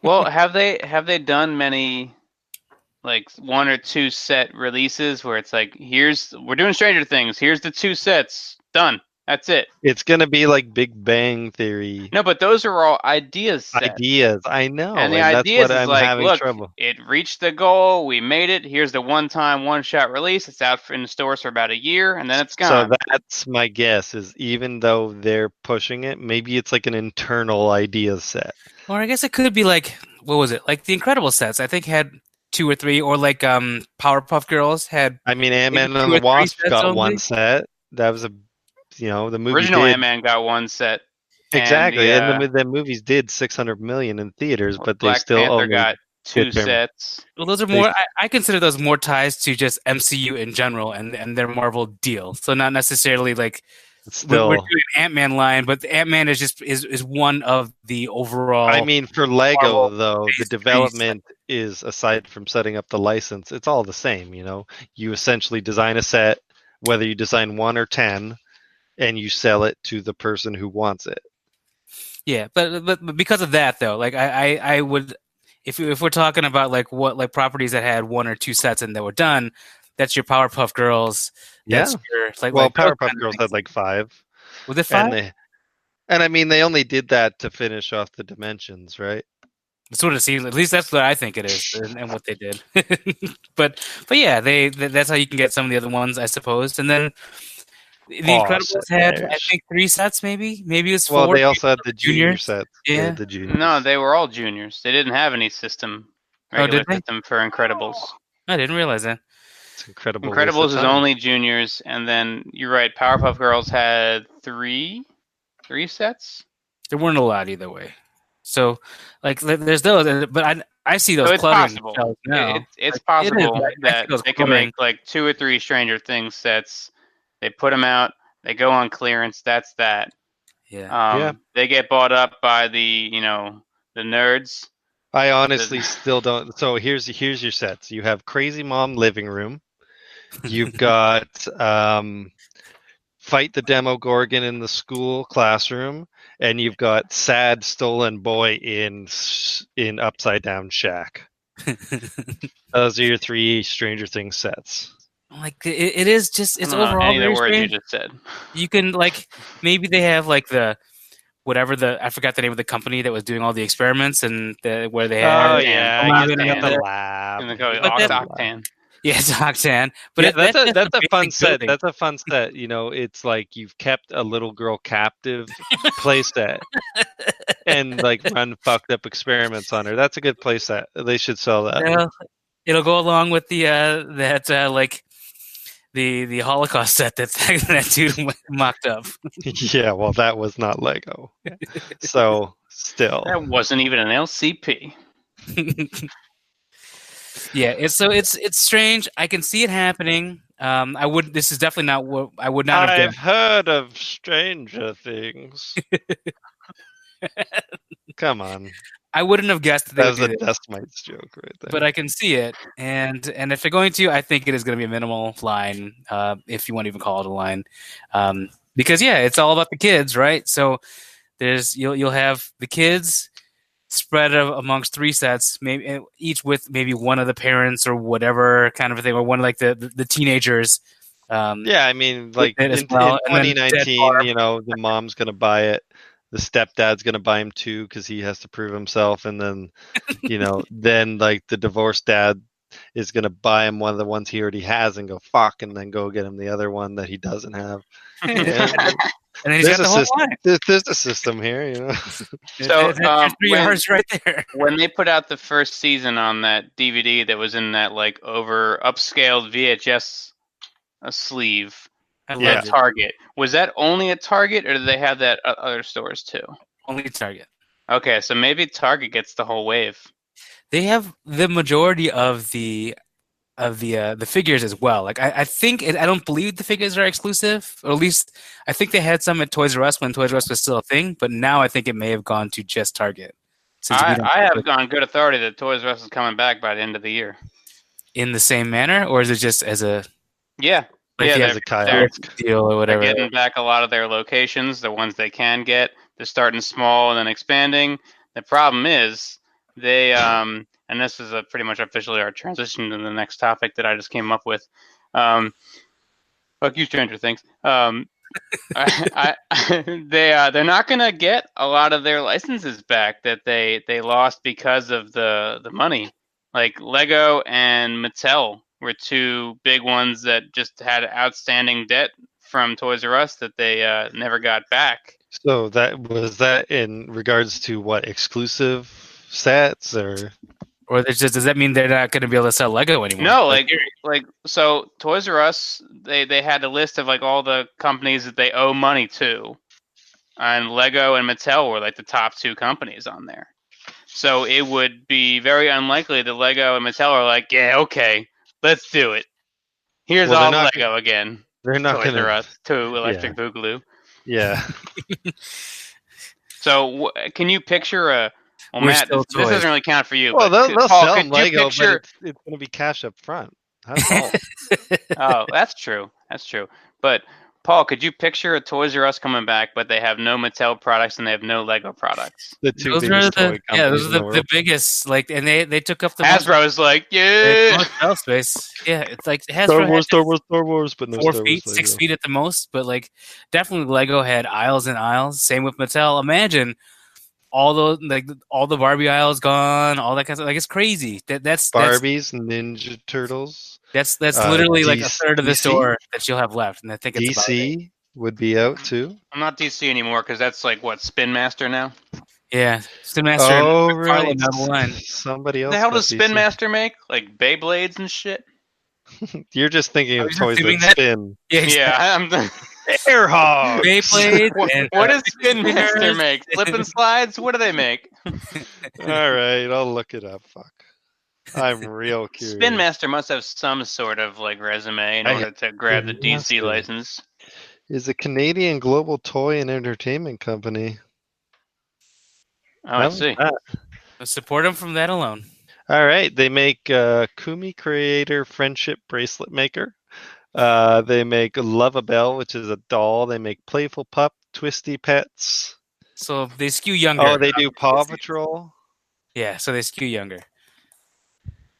Well, have they have they done many like one or two set releases where it's like, here's we're doing Stranger Things. Here's the two sets done. That's it. It's gonna be like Big Bang Theory No, but those are all ideas. Set. ideas. I know, And and, the that's ideas what is I'm like, having look, trouble. It reached the goal. We made it. Here's the one-time, one-shot release. It's out in the stores for about a year, and then it's gone. So that's my guess. Is even though they're pushing it, maybe it's like an internal idea set. Or I guess it could be like what was it? Like the Incredible sets. I think had two or three, or like um Powerpuff Girls had. I mean, Ant Man and the Wasp got only? one set. That was a, you know, the movie Original Ant-Man got one set. and exactly, the, and, uh, the, the movies did six hundred million in theaters, but they still Panther only got two hit their- sets. Well, those are more. I, I consider those more ties to just MCU in general and and their Marvel deal. So not necessarily like we're, still. we're doing Ant Man line, but Ant Man is just is is one of the overall. I mean, for Lego Marvel though, the phase three development is aside from setting up the license, it's all the same. You know, you essentially design a set, whether you design one or ten, and you sell it to the person who wants it. Yeah, but, but but because of that though, like I I, I would if if we're talking about like what like properties that had one or two sets and that were done, that's your Powerpuff Girls. That's your like Well, like Powerpuff Girls had like five, was it five? and they, and I mean they only did that to finish off the dimensions, right? That's what it seems. At least that's what I think it is, and, and what they did. but but yeah, they th- that's how you can get some of the other ones, I suppose. And then the Aw, Incredibles had I think three sets, maybe maybe it was four. Well, they also had the junior juniors? sets. Yeah. the juniors. No, they were all juniors. They didn't have any system. Oh, Regular did they? system for Incredibles. I didn't realize that. it's incredible. Incredibles is only juniors, and then you're right. Powerpuff Girls had three, three sets. There weren't a lot either way. So like there's those, but I I see those So it's possible. now. It, it's Like, possible like, that they can make like two or three Stranger Things sets. They put them out. They go on clearance. That's that. yeah. Um, Yeah. They get bought up by the you know the nerds. I honestly still don't. So here's here's your sets. You have Crazy Mom living room. You've got um, fight the Demogorgon in the school classroom, and you've got sad stolen boy in in upside down shack. Those are your three Stranger Things sets. Like it, it is just it's I know overall any of the words you just said. You can like maybe they have like the whatever the I forgot the name of the company that was doing all the experiments and the, where they had Oh yeah, yeah, I I guess guess they at have the lab. And they go octane. yeah it's Octan, but yeah, it- that's a that's a fun basic set. building. That's a fun set. You know, it's like you've kept a little girl captive play set and like run fucked up experiments on her. That's a good play set. They should sell that. Well, it'll go along with the uh that uh like the the Holocaust set that that dude mocked up. yeah, well, that was not Lego. So still, That wasn't even an LCP. yeah, it's so it's it's strange. I can see it happening. Um, I would. This is definitely not what I would not have I've done. heard of Stranger Things. Come on, I wouldn't have guessed that that was a Dust Mites joke right there. but I can see it. And and if they're going to, I think it is going to be a minimal line, uh, if you want to even call it a line, um, because yeah, it's all about the kids, right? So there's you'll you'll have the kids spread amongst three sets, maybe eh, each with maybe one of the parents or whatever kind of a thing, or one like the the, the teenagers. Um, Yeah, I mean, like in, well, in and then Dead 2019, you know, the mom's gonna buy it, the stepdad's gonna buy him two because he has to prove himself, and then, you know, then like the divorced dad is gonna buy him one of the ones he already has and go fuck, and then go get him the other one that he doesn't have. Yeah. and he's There's got the a whole system. There's, there's a system here, you know. So, There's- there's um, three when- hours right there. when they put out the first season on that DVD that was in that like over upscaled VHS uh, sleeve I Yeah. loved at it. Target, was that only at Target or did they have that at other stores too? Only Target. Okay, so maybe Target gets the whole wave. they have the majority of the of the uh, the figures as well. Like I, I think it, I don't believe the figures are exclusive, or at least I think they had some at Toys R Us when Toys R Us was still a thing. But now I think it may have gone to just Target. Since I, I have have it on good authority that Toys R Us is coming back by the end of the year. in the same manner, or is it just as a Yeah, like Yeah, the they're- As a they're- deal or they're whatever? getting back a lot of their locations, the ones they can get. They're starting small and then expanding. The problem is they um and this is a pretty much officially our transition to the next topic that I just came up with. Um fuck you Stranger Things. Um I, I they uh, they're not gonna get a lot of their licenses back that they they lost because of the the money. Like Lego and Mattel were two big ones that just had outstanding debt from Toys R Us that they uh, never got back. So that was that in regards to what exclusive sets or Or just does that mean they're not going to be able to sell Lego anymore? No, like like so Toys R Us they they had a list of like all the companies that they owe money to, and Lego and Mattel were like the top two companies on there. So it would be very unlikely that Lego and Mattel are like, yeah, okay, let's do it. Here's Well, all not Lego again. they're not gonna R Us to Electric Boogaloo. yeah So wh- can you picture a? Well, We're Matt, this, this doesn't really count for you. well they'll, they'll Paul, sell lego picture- but it's, it's going to be cash up front that's all oh, that's true. That's true. But Paul, could you picture a Toys R Us coming back, but they have no Mattel products and they have no Lego products? the two those are biggest toy the yeah, those are the, the the biggest. Like, and they they took up the most- Hasbro is like, yeah. most shelf space. Yeah, it's like Hasbro Star had Wars, Star Wars, Star Wars, but no four Star feet, Wars six feet at the most, but like definitely Lego had aisles and aisles. Same with Mattel. Imagine all the like all the Barbie aisles gone, all that kind of stuff. Like it's crazy. That that's that's Barbies, Ninja Turtles, that's, that's uh, literally like a third of the store that you'll have left, and I think it's about it. DC would be out too. I'm not DC anymore because that's like what Spin Master now. Yeah, Spin Master. oh, McFarlane right. down the line. Somebody else. the hell does Spin DC. Master make? Like Beyblades and shit. You're just thinking of toys assuming that that? spin. Yeah, Yeah, I'm. Air hog. Beyblade. what, what does Spin Master make? Flip and slides? What do they make? All right, I'll look it up. Fuck. I'm real curious. Spin Master must have some sort of like resume in I- order to grab the DC Master. license. is a Canadian global toy and entertainment company. Oh, I like see. that. Support them from that alone. All right, they make uh, Kumi Creator Friendship Bracelet Maker. Uh, they make Luvabella, which is a doll. They make Playful Pup, Twisty Pets. So they skew younger. Oh, they do Paw Patrol. Yeah, so they skew younger.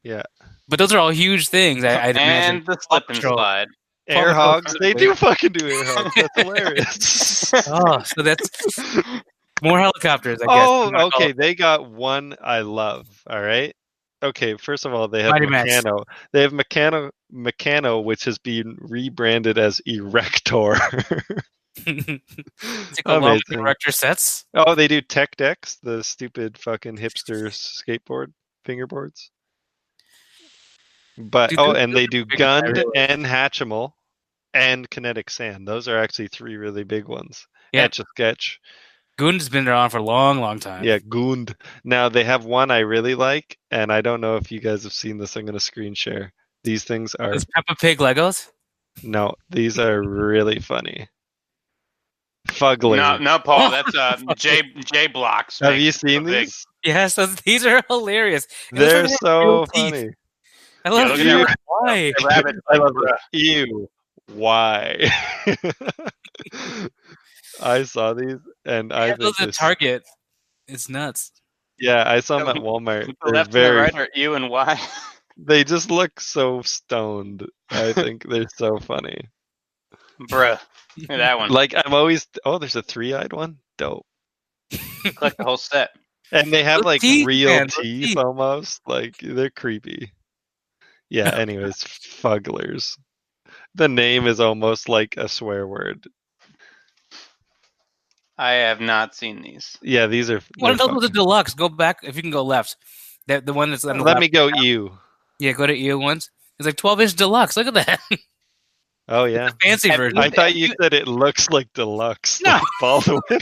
Yeah. But those are all huge things. I, I'd imagine. and the slip and Patrol. slide. Air hogs, they do fucking do air hogs. That's hilarious. Oh, so that's more helicopters. I guess. oh, okay. They got one I love. All right. Okay, first of all, they have Mighty Max. Meccano. They have Meccano, Meccano, which has been rebranded as Erector. calling- Take along with the Amazing. director sets. oh, they do Tech Decks, the stupid fucking hipster skateboard fingerboards. But Dude, oh, and they do are Gund and Hatchimal and Kinetic Sand. Those are actually three really big ones. Yeah. Etch a Sketch. Goon's been around for a long, long time. Yeah, Gund. Now they have one I really like, and I don't know if you guys have seen this. I'm gonna screen share. These things are Is Peppa Pig Legos? no, these are really funny. Fugly. No, no, Paul. That's uh, J J blocks. have you seen big. these? Yes, those, these are hilarious. And They're are so real teeth. funny. I love look you. Why? I love it. Ew. Why? I saw these and I Yeah, think those at Target. It's nuts. Yeah, I saw them at Walmart. The They're left and the very right are you and Y. they just look so stoned. I think they're so funny. Bruh. That one. Like I'm always oh, there's a three-eyed one. Dope. Collect the whole set. And they have like teeth, real man, teeth teeth. almost. Like they're creepy. Yeah, anyways, fugglers. The name is almost like a swear word. I have not seen these. Yeah, these are. One of they're those was a deluxe. Go back if you can go left. That the one that's on the Let left. me go you. Yeah, go to EU ones. It's like 12 inch deluxe. Look at that Oh yeah. fancy Have version. I thought you said it looks like deluxe. No. Like Ball the Whip.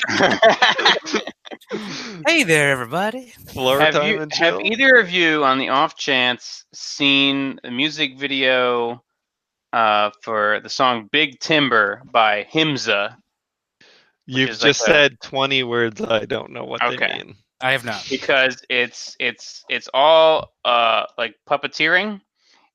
hey there, everybody. Floor have time you, and have either of you, on the off chance, seen a music video uh, for the song "Big Timber" by Himza? You've is like just a- said twenty words. I don't know what they mean. I have not. because it's it's it's all uh like puppeteering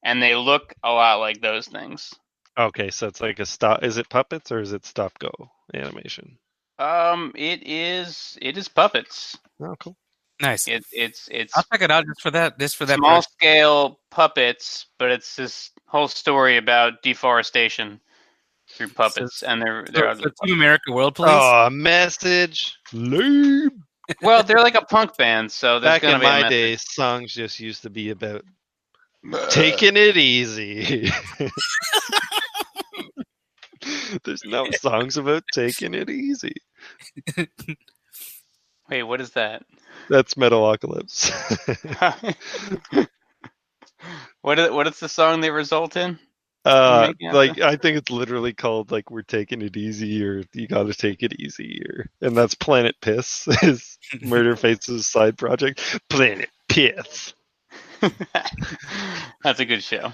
and they look a lot like those things Okay, so it's like a stop. Is it puppets or is it stop go animation? um it is it is puppets Oh, cool. Nice. it, it's it's I'll check it out just for that. Just for that. small part. scale puppets but it's this whole story about deforestation through puppets and they're they're So, so Team America World Police. Oh, message. Lame. well they're like a punk band so there's Back gonna in be my message. day, songs just used to be about taking it easy. There's no songs about taking it easy. wait what is that That's Metalocalypse. what is, what is the song they result in uh, like I think it's literally called like "We're taking it easy" or "You got to take it easy," or and that's Planet Piss is Murder Face's side project. Planet Piss. That's a good show.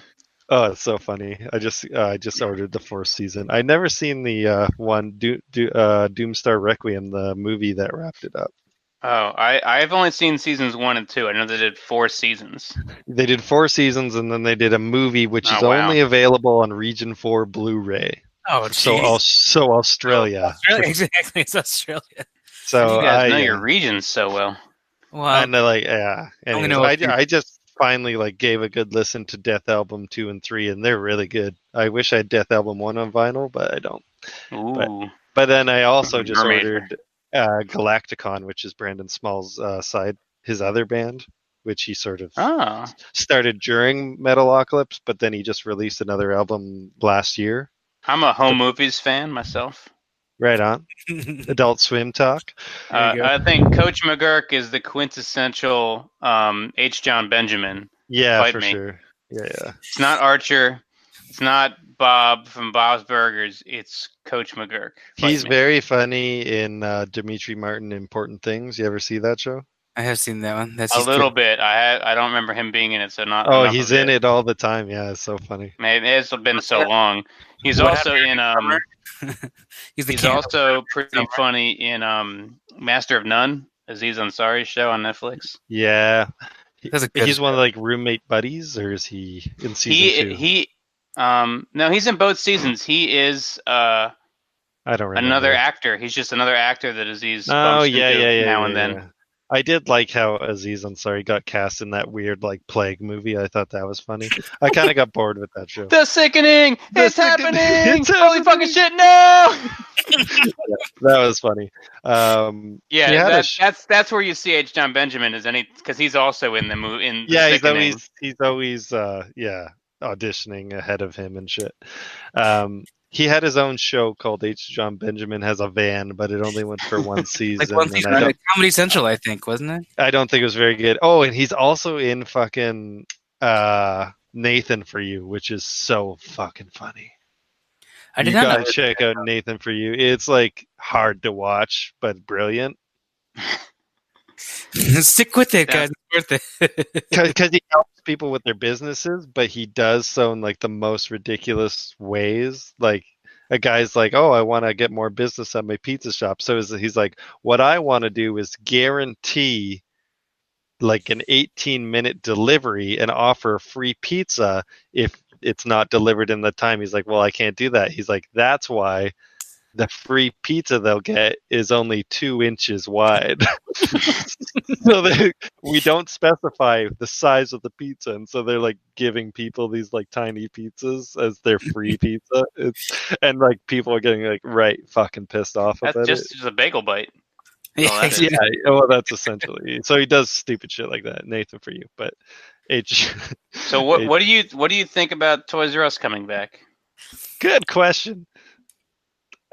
Oh, it's so funny. I just uh, I just ordered the fourth season. I never seen the uh, one Do, Do, uh, Doomstar Requiem, the movie that wrapped it up. Oh, I I've only seen seasons one and two. I know they did four seasons. They did four seasons, and then they did a movie which is Oh, wow. only available on Region Four Blu-ray. Oh, So, so Australia. Australia, exactly. It's Australia. So you guys I, know uh, your regions so well. Well, and uh, like yeah. only Anyways, know a I, few. I just finally like gave a good listen to Dethalbum two and three, and they're really good. I wish I had Dethalbum one on vinyl, but I don't. Ooh, But then I also just Mermaid. ordered uh, Galacticon, which is Brendon Small's uh, side, his other band, which he sort of oh, started during Metalocalypse, but then he just released another album last year. I'm a home movies fan myself. Right on. Adult Swim talk. Uh. I think Coach McGuirk is the quintessential um, H. Jon Benjamin. Yeah, for me. sure. Yeah, yeah. It's not Archer. It's not Bob from Bob's Burgers. It's Coach McGuirk. He's me. very funny in uh, Demetri Martin Important Things. You ever see that show? I have seen that one. That's a just little bit. I had, I don't remember him being in it, so not. Oh, he's in it all the time. Yeah, it's so funny. Maybe it's been so long. He's What also in um. He's the He's also pretty funny in um Master of None, Aziz Ansari's show on Netflix. Yeah. That's He's one of like roommate buddies, or is he in season He two? he um no, he's in both seasons. He is uh I don't remember. another actor. He's just another actor that Aziz Oh yeah, yeah, yeah. now yeah, and then. yeah. I did like how Aziz Ansari got cast in that weird like plague movie. I thought that was funny. I kind of got bored with that show. The sickening! The it's sickening! happening! It's Holy happening! fucking shit! No! That was funny. Um, Yeah, he had a that, sh- that's that's where you see H. Jon Benjamin is any because he's also in the movie. In The yeah, he's always he's always uh, yeah auditioning ahead of him and shit. Um, he had his own show called H. Jon Benjamin has a van, but it only went for one season. Like one season on Comedy Central, I think, wasn't it? I don't think it was very good. Oh, and he's also in fucking uh, Nathan for You, which is so fucking funny. I did you not gotta know. check out Nathan for You. It's like hard to watch, but brilliant. Stick with it, Yeah. guys. It's worth it. because he helps people with their businesses, but he does so in like the most ridiculous ways. Like a guy's like, "Oh, I want to get more business at my pizza shop," so he's like, "What I want to do is guarantee." like an 18 minute delivery and offer free pizza if it's not delivered in the time he's like well i can't do that he's like that's why the free pizza they'll get is only two inches wide. So they, we don't specify the size of the pizza and so they're like giving people these like tiny pizzas as their free pizza. It's, and like people are getting like right fucking pissed off That's about just, just a bagel bite. Yeah, Oh, that's- yeah well that's essentially so he does stupid shit like that nathan for you but h So what It- what do you what do you think about Toys R Us coming back, good question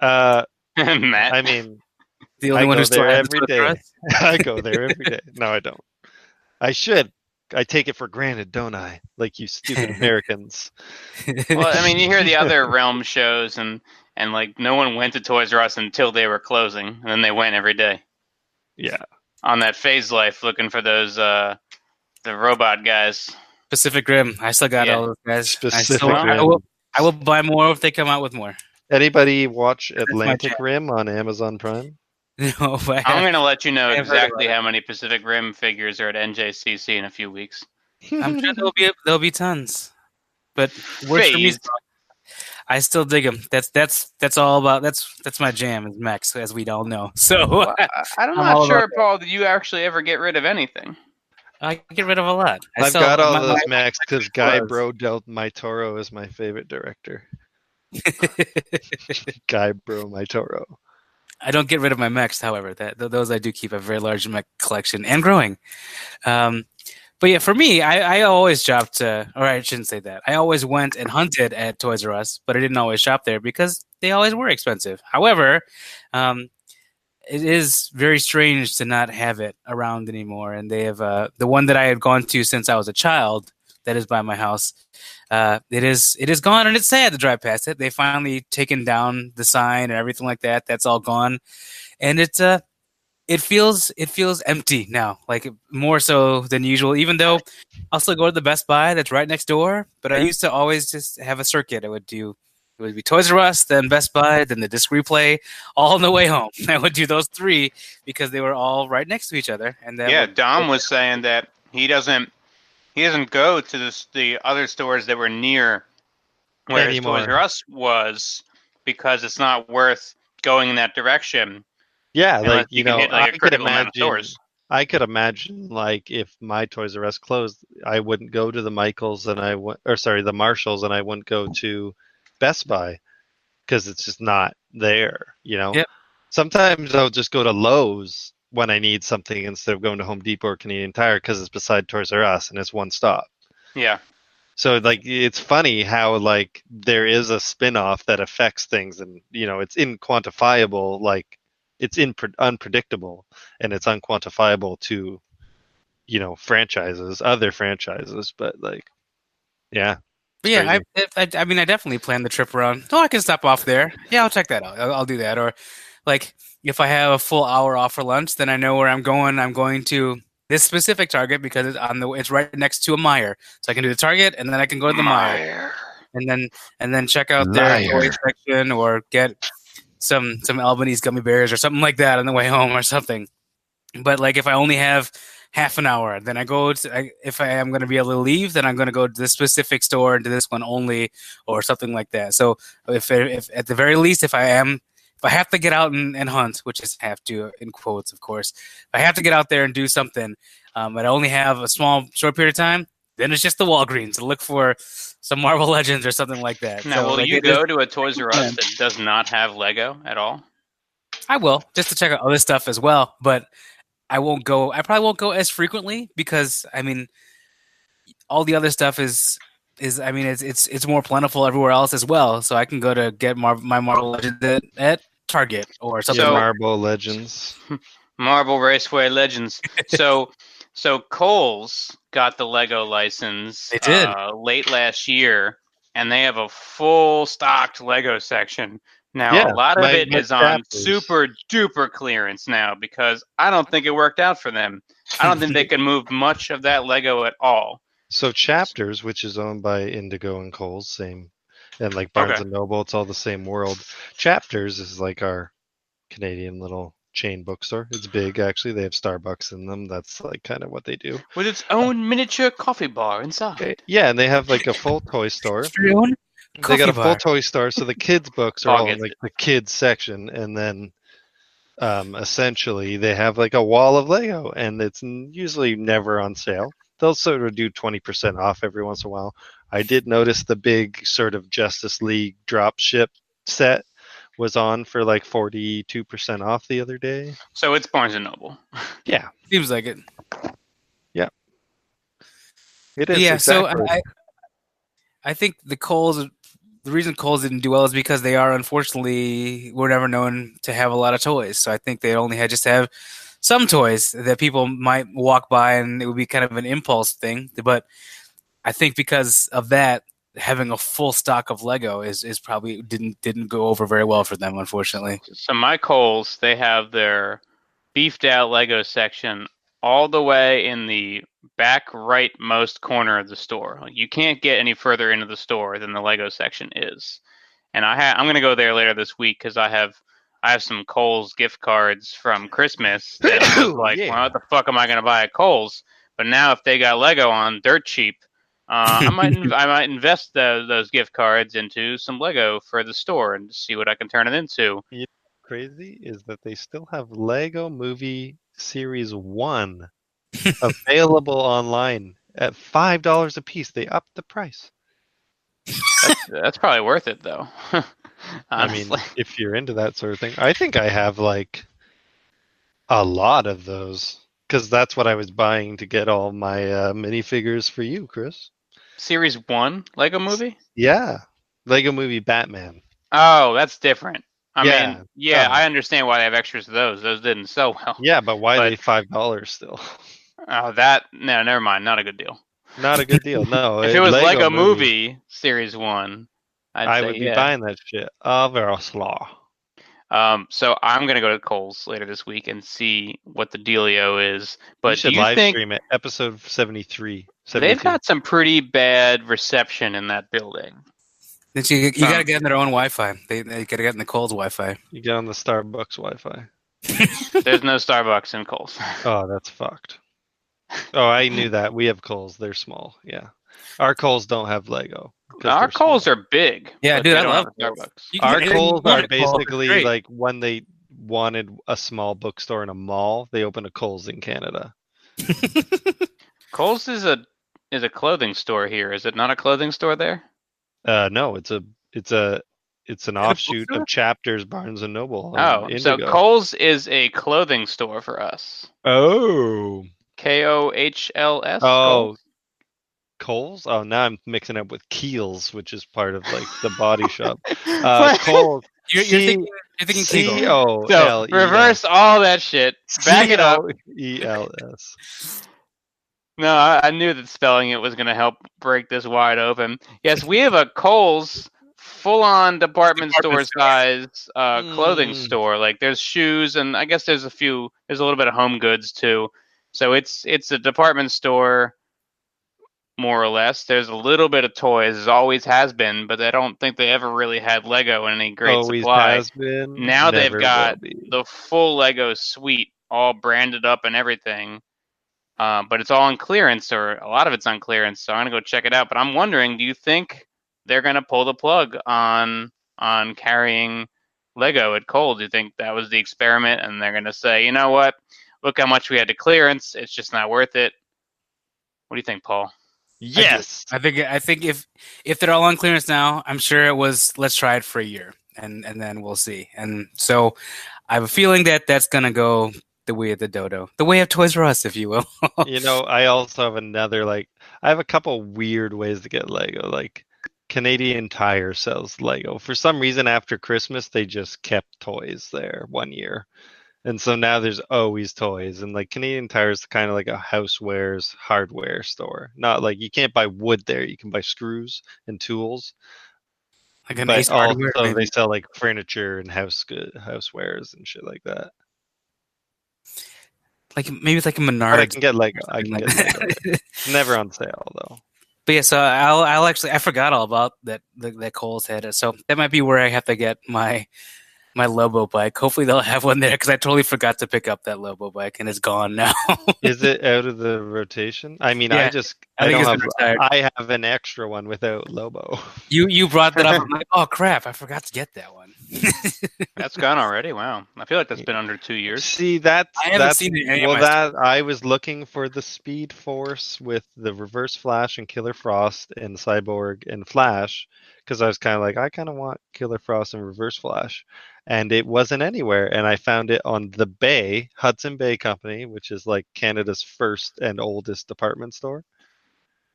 uh Matt? i mean the only I one who's there has every Toys day. R Us? i go there every day no i don't i should i take it for granted don't i like you stupid americans well, I mean, you hear the other Realm shows, and and like no one went to Toys R Us until they were closing, and then they went every day yeah on that phase life looking for those uh the robot guys. Pacific Rim. I still got Yeah. all those guys. I, Pacific still, I, Rim. will, I will buy more if they come out with more. Anybody watch atlantic rim on amazon prime No, but I'm gonna let you know I have heard exactly how many Pacific Rim figures are at NJCC in a few weeks. I'm sure there'll be there'll be tons. But works me. I still dig them. That's that's that's all about. That's that's my jam. Is Max, as we all know. So Well, I, I'm I'm not sure, Paul, that you actually ever get rid of anything. I get rid of a lot. I i've got all my- those max because guy bro dealt my toro is my favorite director guy bro my toro I don't get rid of my mechs, however. That th- those I do keep a very large mech collection and growing. Um, but yeah, for me, I, I always shopped, uh, or I shouldn't say that. I always went and hunted at Toys R Us, but I didn't always shop there because they always were expensive. However, um, it is very strange to not have it around anymore. And they have uh, the one that I had gone to since I was a child. That is by my house. Uh, it is it is gone, and it's sad to drive past it. They finally taken down the sign and everything like that. That's all gone, and it's uh it feels it feels empty now, like more so than usual. Even though I'll still go to the Best Buy that's right next door, but I used to always just have a circuit. I would do it would be Toys R Us, then Best Buy, then the disc replay, all on the way home. I would do those three because they were all right next to each other. And then yeah, Dom was saying that he doesn't he doesn't go to the the other stores that were near where his Anymore. Toys R Us was because it's not worth going in that direction. yeah like you, can know hit, like, i a could critical amount of imagine stores. I could imagine like if my Toys R Us closed, I wouldn't go to the Michaels and I went, or sorry, the Marshalls, and I wouldn't go to Best Buy because it's just not there. You know. Yep. Sometimes I'll just go to Lowe's when I need something instead of going to Home Depot or Canadian Tire because it's beside Toys R Us and it's one stop. Yeah, So like it's funny how like there is a spin-off that affects things and you know it's inquantifiable like it's in unpredictable and it's unquantifiable to you know franchises other franchises but like yeah But yeah, I. I, I mean, I definitely plan the trip around. Oh, I can stop off there. Yeah, I'll check that out. I'll, I'll do that. Or, like, if I have a full hour off for lunch, then I know where I'm going. I'm going to this specific Target because it's on the. It's right next to a Meijer, so I can do the Target, and then I can go to the Meijer, and then and then check out their toy section or get some some Albanese gummy bears or something like that on the way home or something. But like, if I only have half an hour. Then I go to, I, if I am going to be able to leave, then I'm going to go to this specific store and to this one only or something like that. So if, if at the very least, if I am if I have to get out and, and hunt, which is have to in quotes, of course, if I have to get out there and do something, um, but I only have a small short period of time, then it's just the Walgreens to look for some Marvel Legends or something like that. Now, So, will like, you go is- to a Toys R Us that does not have Lego at all? I will just to check out other stuff as well, but I won't go. I probably won't go as frequently because I mean, all the other stuff is is I mean it's it's it's more plentiful everywhere else as well. So I can go to get Mar- my Marvel Legends at, at Target or something. Yeah, So- Marble Legends. Marvel Raceway Legends. So, so Kohl's got the Lego license. They did. uh, late last year, and they have a full stocked Lego section. Now, Yeah, a lot of my- it my is on chapters. super duper clearance now because I don't think it worked out for them. I don't think they can move much of that Lego at all. So Chapters, which is owned by Indigo and Coles, same, and like Barnes Okay. and Noble, it's all the same world. Chapters is like our Canadian little chain bookstore. It's big actually. They have Starbucks in them. That's like kind of what they do. With its own miniature coffee bar inside. Okay. Yeah, and they have like a full toy store. Your own they got a full bar. toy store, so the kids' books are all in gets like the kids section, and then um, essentially they have like a wall of Lego, and it's n- usually never on sale. They'll sort of do twenty percent off every once in a while. I did notice the big sort of Justice League drop ship set was on for like forty two percent off the other day. So it's Barnes and Noble. Yeah, Seems like it. Yeah. It is. yeah, exactly. so I, I think the Kohl's, the reason Kohl's didn't do well is because they are unfortunately were never known to have a lot of toys. So I think they only had just have some toys that people might walk by and it would be kind of an impulse thing. But I think because of that, having a full stock of Lego is is probably didn't didn't go over very well for them, unfortunately. So my Kohl's, they have their beefed out Lego section all the way in the back rightmost corner of the store. You can't get any further into the store than the Lego section is. And I ha- I'm going to go there later this week because I have I have some Kohl's gift cards from Christmas. That I was like, Yeah. well, what the fuck am I going to buy at Kohl's? But now if they got Lego on dirt cheap, uh, I might in- I might invest tho- those gift cards into some Lego for the store and see what I can turn it into. crazy is that they still have Lego Movie Series 1 available online at $5 a piece. They upped the price. That's probably worth it, though. I mean, if you're into that sort of thing, I think I have like a lot of those because that's what I was buying to get all my uh, minifigures for you, Chris. Series one Lego Movie. Yeah, Lego Movie Batman. Oh, that's different. I Yeah, mean, yeah, dumb. I understand why they have extras of those. Those didn't sell well. Yeah, but why are they five dollars still? Oh, that no, never mind. Not a good deal. Not a good deal. No, if uh, it was Lego, like a Movie Series one, I'd I say, would be yeah. buying that shit. Oh, very slow. Um, so I'm gonna go to Kohl's later this week and see what the dealio is. But do should you live think stream it. Episode 73. they've got some pretty bad reception in that building? That you, you Um, got to get in their own Wi-Fi. They, they got to get in the Coles Wi-Fi. You get on the Starbucks Wi-Fi. There's no Starbucks in Cole's. Oh, that's fucked. Oh, I knew that. We have Coles. They're small. Yeah. Our Coles don't have Lego. Our they're small. are big. Yeah, dude, I love have a Kohl's. Starbucks. Our get anything Coles are want at Kohl's. It's basically great. like when they wanted a small bookstore in a mall, they opened a Coles in Canada. Coles is a is a clothing store here. Is it not a clothing store there? Uh, no, it's a it's a it's an offshoot of Chapters Barnes and Noble. on Oh, so Coles is a clothing store for us. Oh, K O H L S. Oh, Coles. Oh, now I'm mixing up with Keels, which is part of like the body shop. Uh, What? Coles. You're, you're thinking, you're thinking C So L E S. reverse all that shit. Back it up. E L S. No, I, I knew that spelling it was going to help break this wide open. Yes, we have a Kohl's full-on department, Department store size uh, clothing Mm. store. Like there's shoes and I guess there's a few. There's a little bit of home goods too. So it's it's a department store, more or less. There's a little bit of toys, as always has been, but I don't think they ever really had Lego in any great Always supply. has been. Now they've got the full Lego suite, all branded up and everything. Uh, but it's all on clearance, or a lot of it's on clearance. So I'm gonna go check it out. But I'm wondering, do you think they're gonna pull the plug on on carrying Lego at Kohl, do you think that was the experiment, and they're going to say, you know what? Look how much we had to clearance. It's just not worth it. What do you think, Paul? Yes. I think I think if if they're all on clearance now, I'm sure it was let's try it for a year and and then we'll see. And so I have a feeling that that's gonna go the way of the dodo, the way of Toys R Us, if you will. you know, I also have another like I have a couple weird ways to get Lego. Like Canadian Tire sells Lego. For some reason after Christmas they just kept toys there one year. And so now there's always toys and like Canadian Tire is kind of like a housewares hardware store. Not like you can't buy wood there, you can buy screws and tools. like an Ace Hardware, also maybe. they sell like furniture and house good housewares and shit like that. like maybe it's like a But I can get Lego. I can like get Lego. Never on sale though. But yeah, so I'll I'll actually I forgot all about that that, that Kohl's had it. So that might be where I have to get my my Lobo bike. Hopefully they'll have one there because I totally forgot to pick up that Lobo bike and it's gone now. Is it out of the rotation? I mean, I just I I, don't have retired. I have an extra one without Lobo. you you brought that up. I'm like, oh crap, I forgot to get that one. That's gone already. Wow, I feel like that's been under two years. See that? I haven't that's, seen it any of well my that I was looking for the Speed Force with the Reverse Flash and Killer Frost and Cyborg and Flash because I was kind of like I kind of want Killer Frost and Reverse Flash, and it wasn't anywhere. And I found it on the Bay Hudson Bay Company, which is like Canada's first and oldest department store.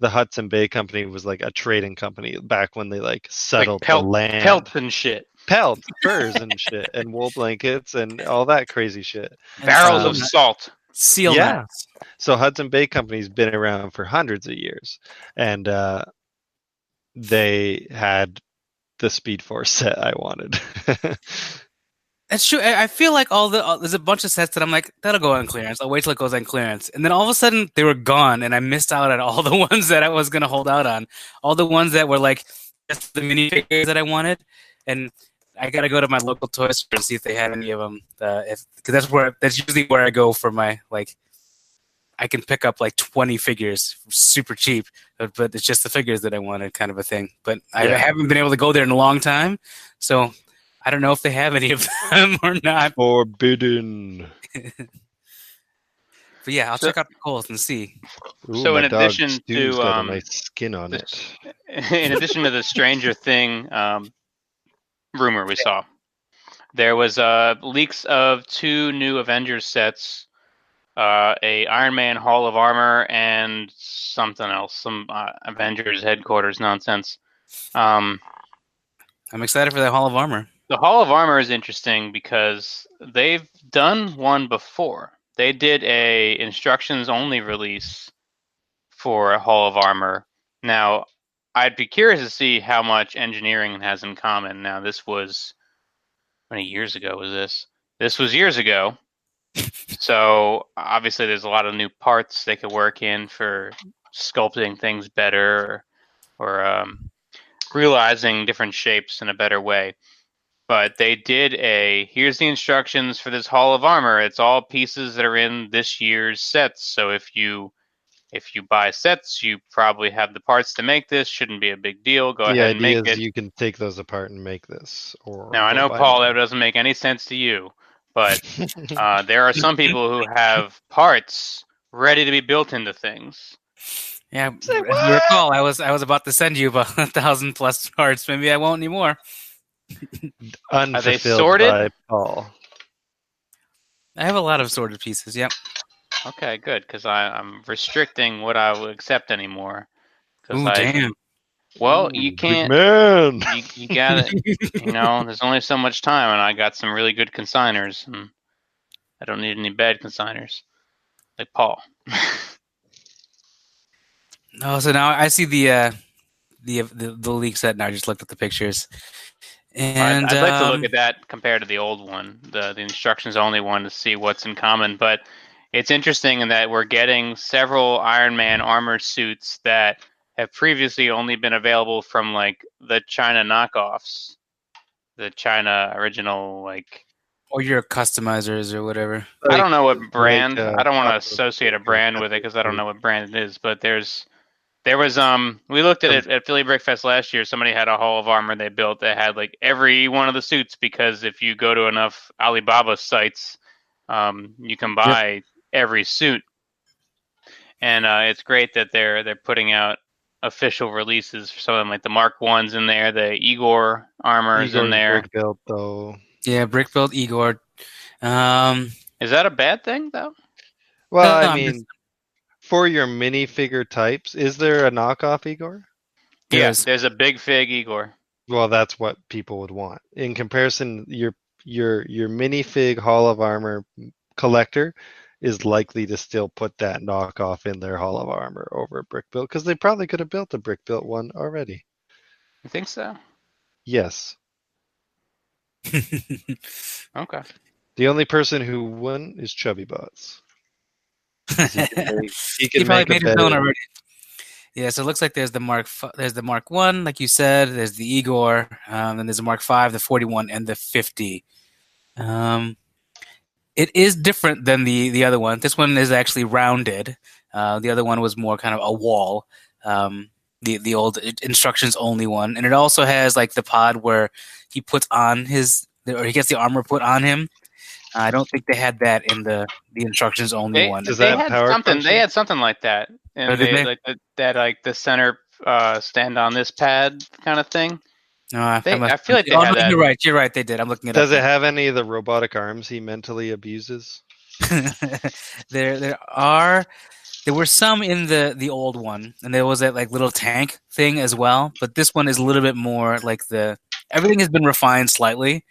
The Hudson Bay Company was like a trading company back when they like settled pelt- the land, Pelts and shit. pelts, furs, and shit, and wool blankets and all that crazy shit. Barrels Um, of salt. seal yeah. mats. So Hudson Bay Company's been around for hundreds of years, and uh, they had the Speed Force set I wanted. That's true. I feel like all the uh, there's a bunch of sets that I'm like that'll go on clearance. I'll wait till it goes on clearance, and then all of a sudden they were gone, and I missed out on all the ones that I was gonna hold out on. All the ones that were like just the minifigures that I wanted, and I gotta go to my local toy store and see if they had any of them. Uh, if because that's where that's usually where I go for my like. I can pick up like 20 figures super cheap, but, but it's just the figures that I wanted, kind of a thing. But I Yeah. haven't been able to go there in a long time, so I don't know if they have any of them or not. Forbidden. But yeah, I'll So- check out the Kohl's and see. Ooh, So in addition Stu's to, got um, a nice skin on the- it. in addition to the Stranger Thing um, rumor we saw, there was uh, leaks of two new Avengers sets, uh, a Iron Man Hall of Armor, and something else, some uh, Avengers headquarters nonsense. Um, I'm excited for that Hall of Armor. the Hall of Armor is interesting because they've done one before. They did a instructions only release for a Hall of Armor. Now, I'd be curious to see how much engineering has in common. Now, this was how many years ago was this? This was years ago. So obviously, there's a lot of new parts they could work in for sculpting things better, or, or um, realizing different shapes in a better way. But they did a here's the instructions for this hall of armor. It's all pieces that are in this year's sets. So if you if you buy sets you probably have the parts to make this. Shouldn't be a big deal. Go the ahead and make it. you can take those apart and make this. Or now i know paul that doesn't make any sense to you but uh, there are some people who have parts ready to be built into things Yeah, Say if you recall, I was I was about to send you about a thousand plus parts. Maybe I won't anymore. Are they sorted? by Paul. I have a lot of sorted pieces. Yep. okay good because i'm restricting what i will accept anymore. Ooh, I, damn. Well Ooh, you can't Man. you, you got it you know, there's only so much time, and I got some really good consigners, and I don't need any bad consigners, like Paul. Oh, so now I see the uh, the the, the leak set. Now I just looked at the pictures, and I'd, I'd like to um, look at that compared to the old one, the the instructions only one, to see what's in common. But it's interesting in that we're getting several Iron Man armor suits that have previously only been available from like the China knockoffs, the China original like or your customizers or whatever. I don't know what brand. uh, I don't want to associate a brand with it because I don't know what brand it is. But there's There was um we looked at it at Philly Brickfest last year. Somebody had a hall of armor they built that had like every one of the suits because if you go to enough Alibaba sites, um, you can buy every suit. And uh, it's great that they're they're putting out official releases for some of them, like the Mark Ones in there, the Igor armor is in there. brick built though. Yeah, brick built Igor. Um, Is that a bad thing though? Well, No, no, I mean, just- for your minifigure types, is there a knockoff Igor? Yeah, Yes. there's a big fig Igor. Well, that's what people would want. In comparison, your your your minifig Hall of Armor collector is likely to still put that knockoff in their Hall of Armor over a brick built because they probably could have built a brick built one already. You think so? Yes. Okay. The only person who wouldn't is Chubby Bots. He can make, he he probably make a made his own already. Yeah, so it looks like there's the Mark, f- there's the Mark One, like you said. There's the Igor, um, then there's the Mark Five, the 41, and the 50. Um, it is different than the the other one. This one is actually rounded. Uh, the other one was more kind of a wall. Um, the the old instructions only one, and it also has like the pod where he puts on his or he gets the armor put on him. I don't think they had that in the the instructions only They, one. Does they that had power something. function? They had something like that, and Oh, they, they? like that like the center uh, stand on this pad kind of thing. No, I, They- must- I feel like they oh, had no, that. You're right. You're right. They did. I'm looking it Does up. it have any of the robotic arms he mentally abuses? there, there are. There were some in the the old one, and there was that like little tank thing as well. But this one is a little bit more like the everything has been refined slightly.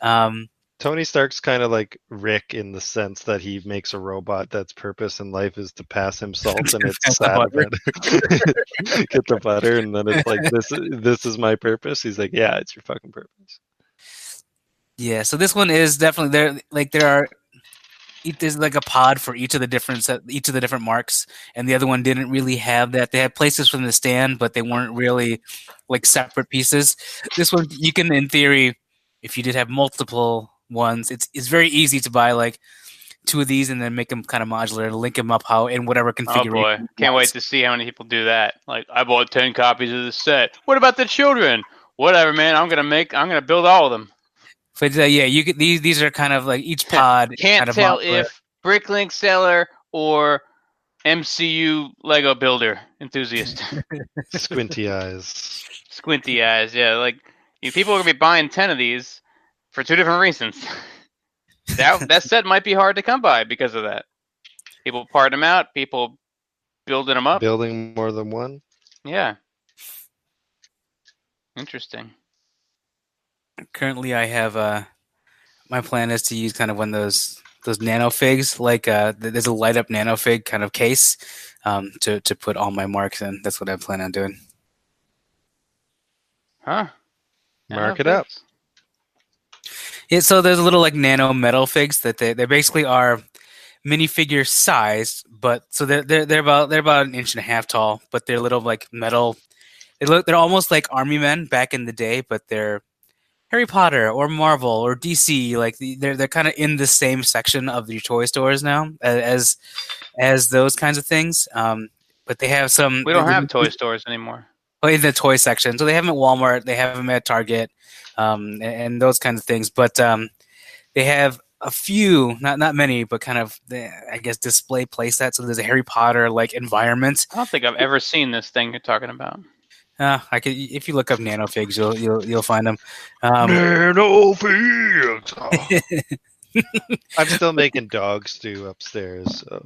Um, Tony Stark's kind of like Rick in the sense that he makes a robot that's purpose in life is to pass him salt and it's sad. Get the butter and then it's like this this is my purpose. He's like, Yeah, it's your fucking purpose. yeah, so this one is definitely there. Like there are, there's like a pod for each of the different set, each of the different marks, and the other one didn't really have that. They had places from the stand, but they weren't really like separate pieces. This one, you can, in theory, if you did have multiple ones, it's it's very easy to buy like two of these and then make them kind of modular and link them up how in whatever Oh configuration. boy, can't want. wait to see how many people do that. Like, I bought ten copies of the set. What about the children? Whatever, man. I'm gonna make. I'm gonna build all of them. But uh, yeah, you could these these are kind of like each pod. Can't kind of tell if Bricklink seller or MCU Lego builder enthusiast. Squinty eyes. Squinty eyes. Yeah, like you people are gonna be buying ten of these for two different reasons. that that set might be hard to come by because of that. People part them out. People building them up. Building more than one. Yeah. Interesting. currently I have uh my plan is to use kind of one of those those nano figs like uh there's a light up nano fig kind of case um to to put all my marks in that's what I plan on doing Huh? Mark it up. Yeah so there's a little like nano metal figs that they they basically are minifigure sized but so they're they're they're about they're about an inch and a half tall but they're little like metal they look they're almost like army men back in the day but they're Harry Potter or Marvel or DC, like the- they're they're kind of in the same section of your toy stores now as as those kinds of things. Um, but they have some. We don't have toy stores anymore. oh, in the toy section, so they have them at Walmart, they have them at Target, um, and, and those kinds of things. But um, they have a few, not not many, but kind of the, I guess display play sets. So there's a Harry Potter like environment. I don't think I've ever seen this thing you're talking about. Uh, I could if you look up nanofigs, you'll you'll you'll find them. Um, Nano figs. I'm still making dog stew upstairs, so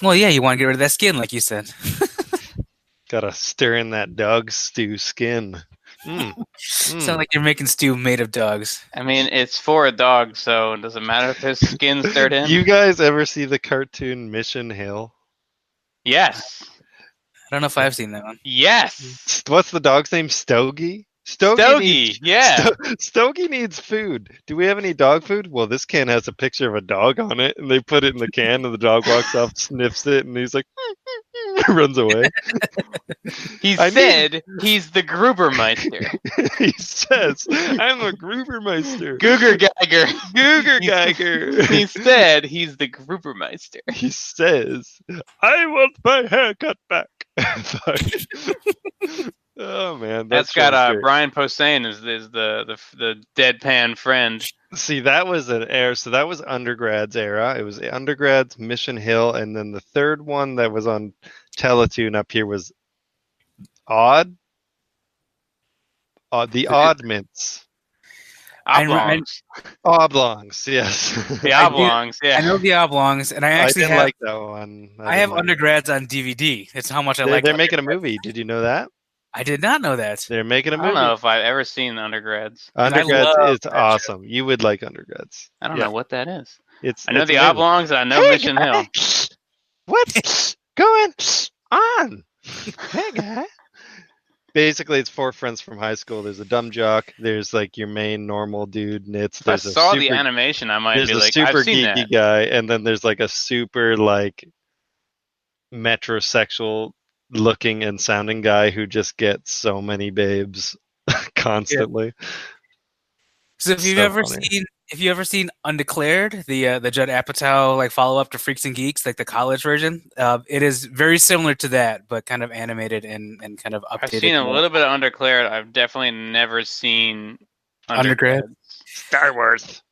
well, yeah, you want to get rid of that skin, like you said. gotta stir in that dog stew skin. Mm. Mm. Sound like you're making stew made of dogs. I mean, it's for a dog, so it doesn't matter if his skin's stirred in. You guys ever see the cartoon Mission Hill? Yes. I don't know if I've seen that one. Yes. What's the dog's name? Stogie. Stogie. Stogie. Needs, Yeah. Sto- Stogie needs food. Do we have any dog food? Well, this can has a picture of a dog on it, and they put it in the can, and the dog walks off, sniffs it, and he's like, runs away. He I said he's the Grubermeister. he says, "I'm a Grubermeister." Googer Geiger. Googer Geiger. He said he's the Grubermeister. he says, "I want my hair cut back." Fuck. oh man, That's that got show's uh. Brian Posehn is, is the, the the deadpan friend. See, that was an era. So that was undergrad's era. It was undergrad's Mission Hill, and then the third one that was on Teletoon up here was Odd. Uh, the Oddments. I I- Oblongs. Oblongs, yes. The I do- oblongs, yeah. I know the oblongs, and I I actually didn't have like that one. I, didn't have like it. undergrads on DVD. That's how much I They're, like. they're making a movie. Did you know that? I did not know that. They're making a movie. I don't know if I've ever seen undergrads. Undergrads love is that show. awesome. You would like undergrads. I don't Yeah. know what that is. It's I know it's the amazing. oblongs. I know Hey, Mission Hill. guy! What's going on? Hey, guy. Basically, it's four friends from high school. There's a dumb jock. There's like your main normal dude, Nitz. If I There's a saw super, the animation, I might there's be a like, super I've seen geeky that. guy, and then there's like a super like metrosexual looking and sounding guy who just gets so many babes constantly. So if you've So ever funny. seen if you ever seen Undeclared, the uh, the Judd Apatow like follow up to Freaks and Geeks, like the college version, uh, it is very similar to that, but kind of animated and, and kind of updated. I've seen a little bit of Undeclared. I've definitely never seen Undergrad? Undergrad. Star Wars.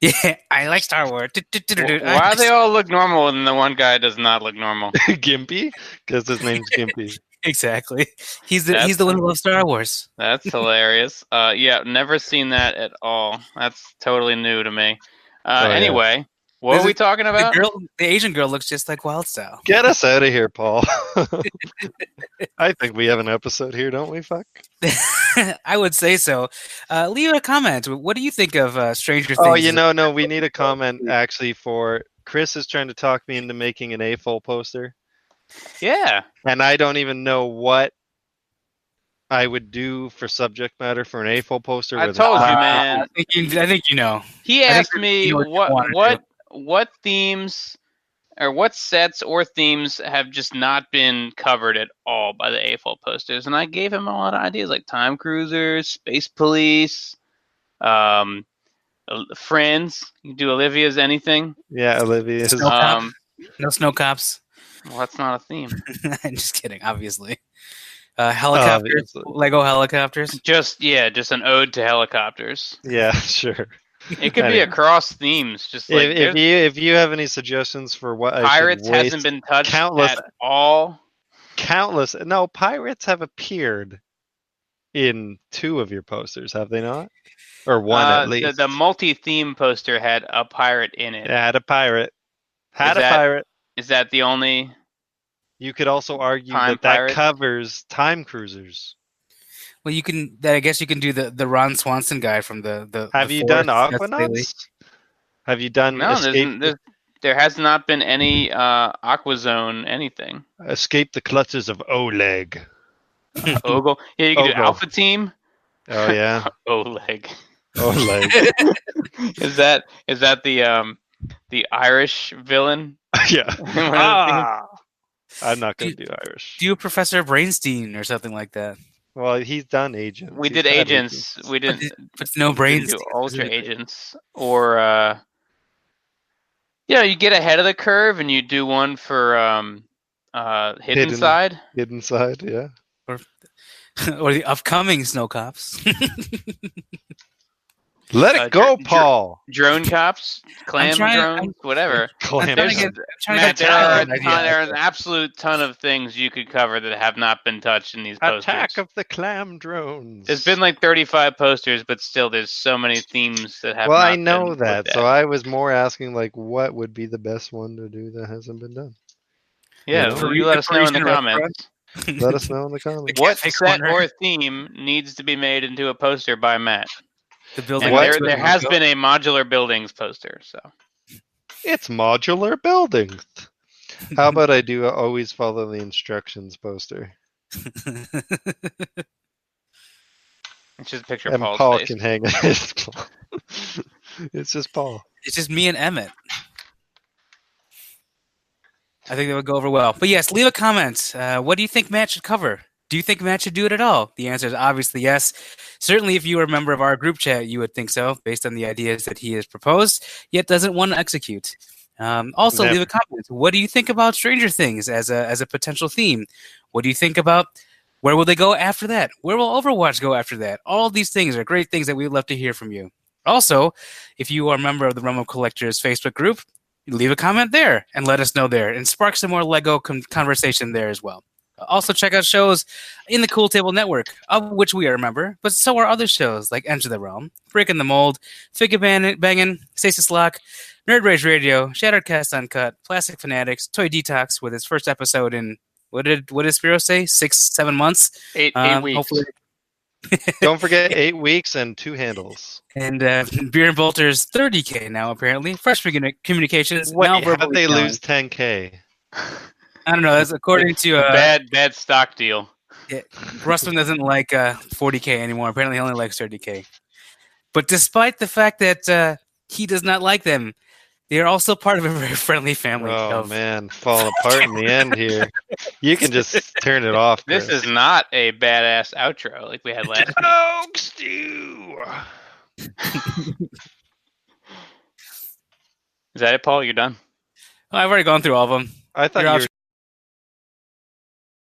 Yeah, I like Star Wars. Wh- Why do they all look normal and the one guy does not look normal? Gimpy, because his name's Gimpy. exactly? He's the That's- he's the one who loves Star Wars. That's hilarious. Uh, yeah, never seen that at all. That's totally new to me. Uh, Oh, yeah. anyway, what There's are we a- talking The about? girl, the Asian girl, looks just like Wyldstyle. Get us out of here, Paul. I think we have an episode here, don't we? Fuck. I would say so. Uh, leave a comment. What do you think of uh, Stranger Things? Oh, you know, no, we need a comment actually for Chris is trying to talk me into making an AFOL poster, Yeah, and I don't even know what I would do for subject matter for an AFOL poster. I with told a- you, man. I think you, I think you know. he asked me what what what what themes or what sets or themes have just not been covered at all by the AFOL posters, and I gave him a lot of ideas like time cruisers, space police, um, friends. You can do Olivia's anything. Yeah, Olivia's. Snow. Um, No snow cops. well, that's not a theme. I'm just kidding. Obviously, uh, helicopters, Obviously. Lego helicopters. Just yeah, just an ode to helicopters. Yeah, sure. It could be across themes. Just like if, if you if you have any suggestions for what I pirates hasn't been touched countless- at all. countless no pirates have appeared in two of your posters, have they not? Or one Uh, at least. The, the multi-theme poster had a pirate in it. It had a pirate. Had Is a that- pirate. Is that the only? You could also argue that that covers time cruisers. Well, you can. Then I guess you can do the the Ron Swanson guy from the the. Have the you done Forest Fest Aquanauts? Have you done No, escape, there's, there has not been any uh, Aquazone anything. escape the clutches of Oleg? Ogel. Yeah, you can do Alpha Team. Oh yeah, Oleg. Oleg. is that is that the um the Irish villain? yeah. One of the Ah! I'm not going to Do- do Irish. Do Professor Brainstein or something like that. Well, he's done agents. We He's did had agents. We But, did but no brains. do Ultra Agents or uh, yeah, you get ahead of the curve and you do one for um uh Hidden, Hidden. Side. Hidden side, yeah. Or, or the upcoming snow cops. Let it Uh, go, dr- dr- Paul. Drone cops, clam trying- drones, I'm- whatever. Clam I'm drones. get, Matt, there are, an ton, there are an absolute ton of things you could cover that have not been touched in these posters. Attack of the clam drones. There's been like 35 posters, but still, there's so many themes that have. well, not I know been that, so. I was more asking like, what would be the best one to do that hasn't been done? yeah, you know. you let us know in the comments. Let us know in the comments. What set or theme needs to be made into a poster by Matt? The building. And there, there has will been a modular buildings poster. So It's modular buildings. How about I do a always follow the instructions poster, it's just a picture of and Paul's Paul face. can hang it. It's Paul. it's just Paul. it's just me and Emmett. I think that would go over well. But yes, leave a comment. Uh, what do you think Matt should cover? Do you think Matt should do it at all? The answer is obviously yes. Certainly, if you were a member of our group chat, you would think so, based on the ideas that he has proposed, yet doesn't want to execute. Um, also, Never. leave a comment. What do you think about Stranger Things as a as a potential theme? What do you think about where will they go after that? Where will Overwatch go after that? All these things are great things that we'd love to hear from you. Also, if you are a member of the Realm of Collectors Facebook group, leave a comment there and let us know there and spark some more Lego con- conversation there as well. Also, check out shows in the Cool Table Network, of which we are a member, but so are other shows like Enter the Realm, Breaking the Mold, Figure Ban- Bangin', Stasis Lock, Nerd Rage Radio, Shattered Cast Uncut, Plastic Fanatics, Toy Detox with its first episode in what did what did Spiro say? Six, seven months. Eight, eight Um, weeks. hopefully, Don't forget eight weeks and two handles. and uh, Beer and Bolter's 30k now apparently. Fresh Communi- Communications Wait, now how'd verbally they selling. lose 10k? I don't know. That's according to uh, bad, bad stock deal. Russman doesn't like uh, 40k anymore. Apparently, he only likes 30k. But despite the fact that uh, he does not like them, they are also part of a very friendly family. Oh of- man, falling apart in the end here. You can just turn it off. This is not a badass outro like we had last week. Oak stew. Is that it, Paul? You're done. I've already gone through all of them. I thought Your you were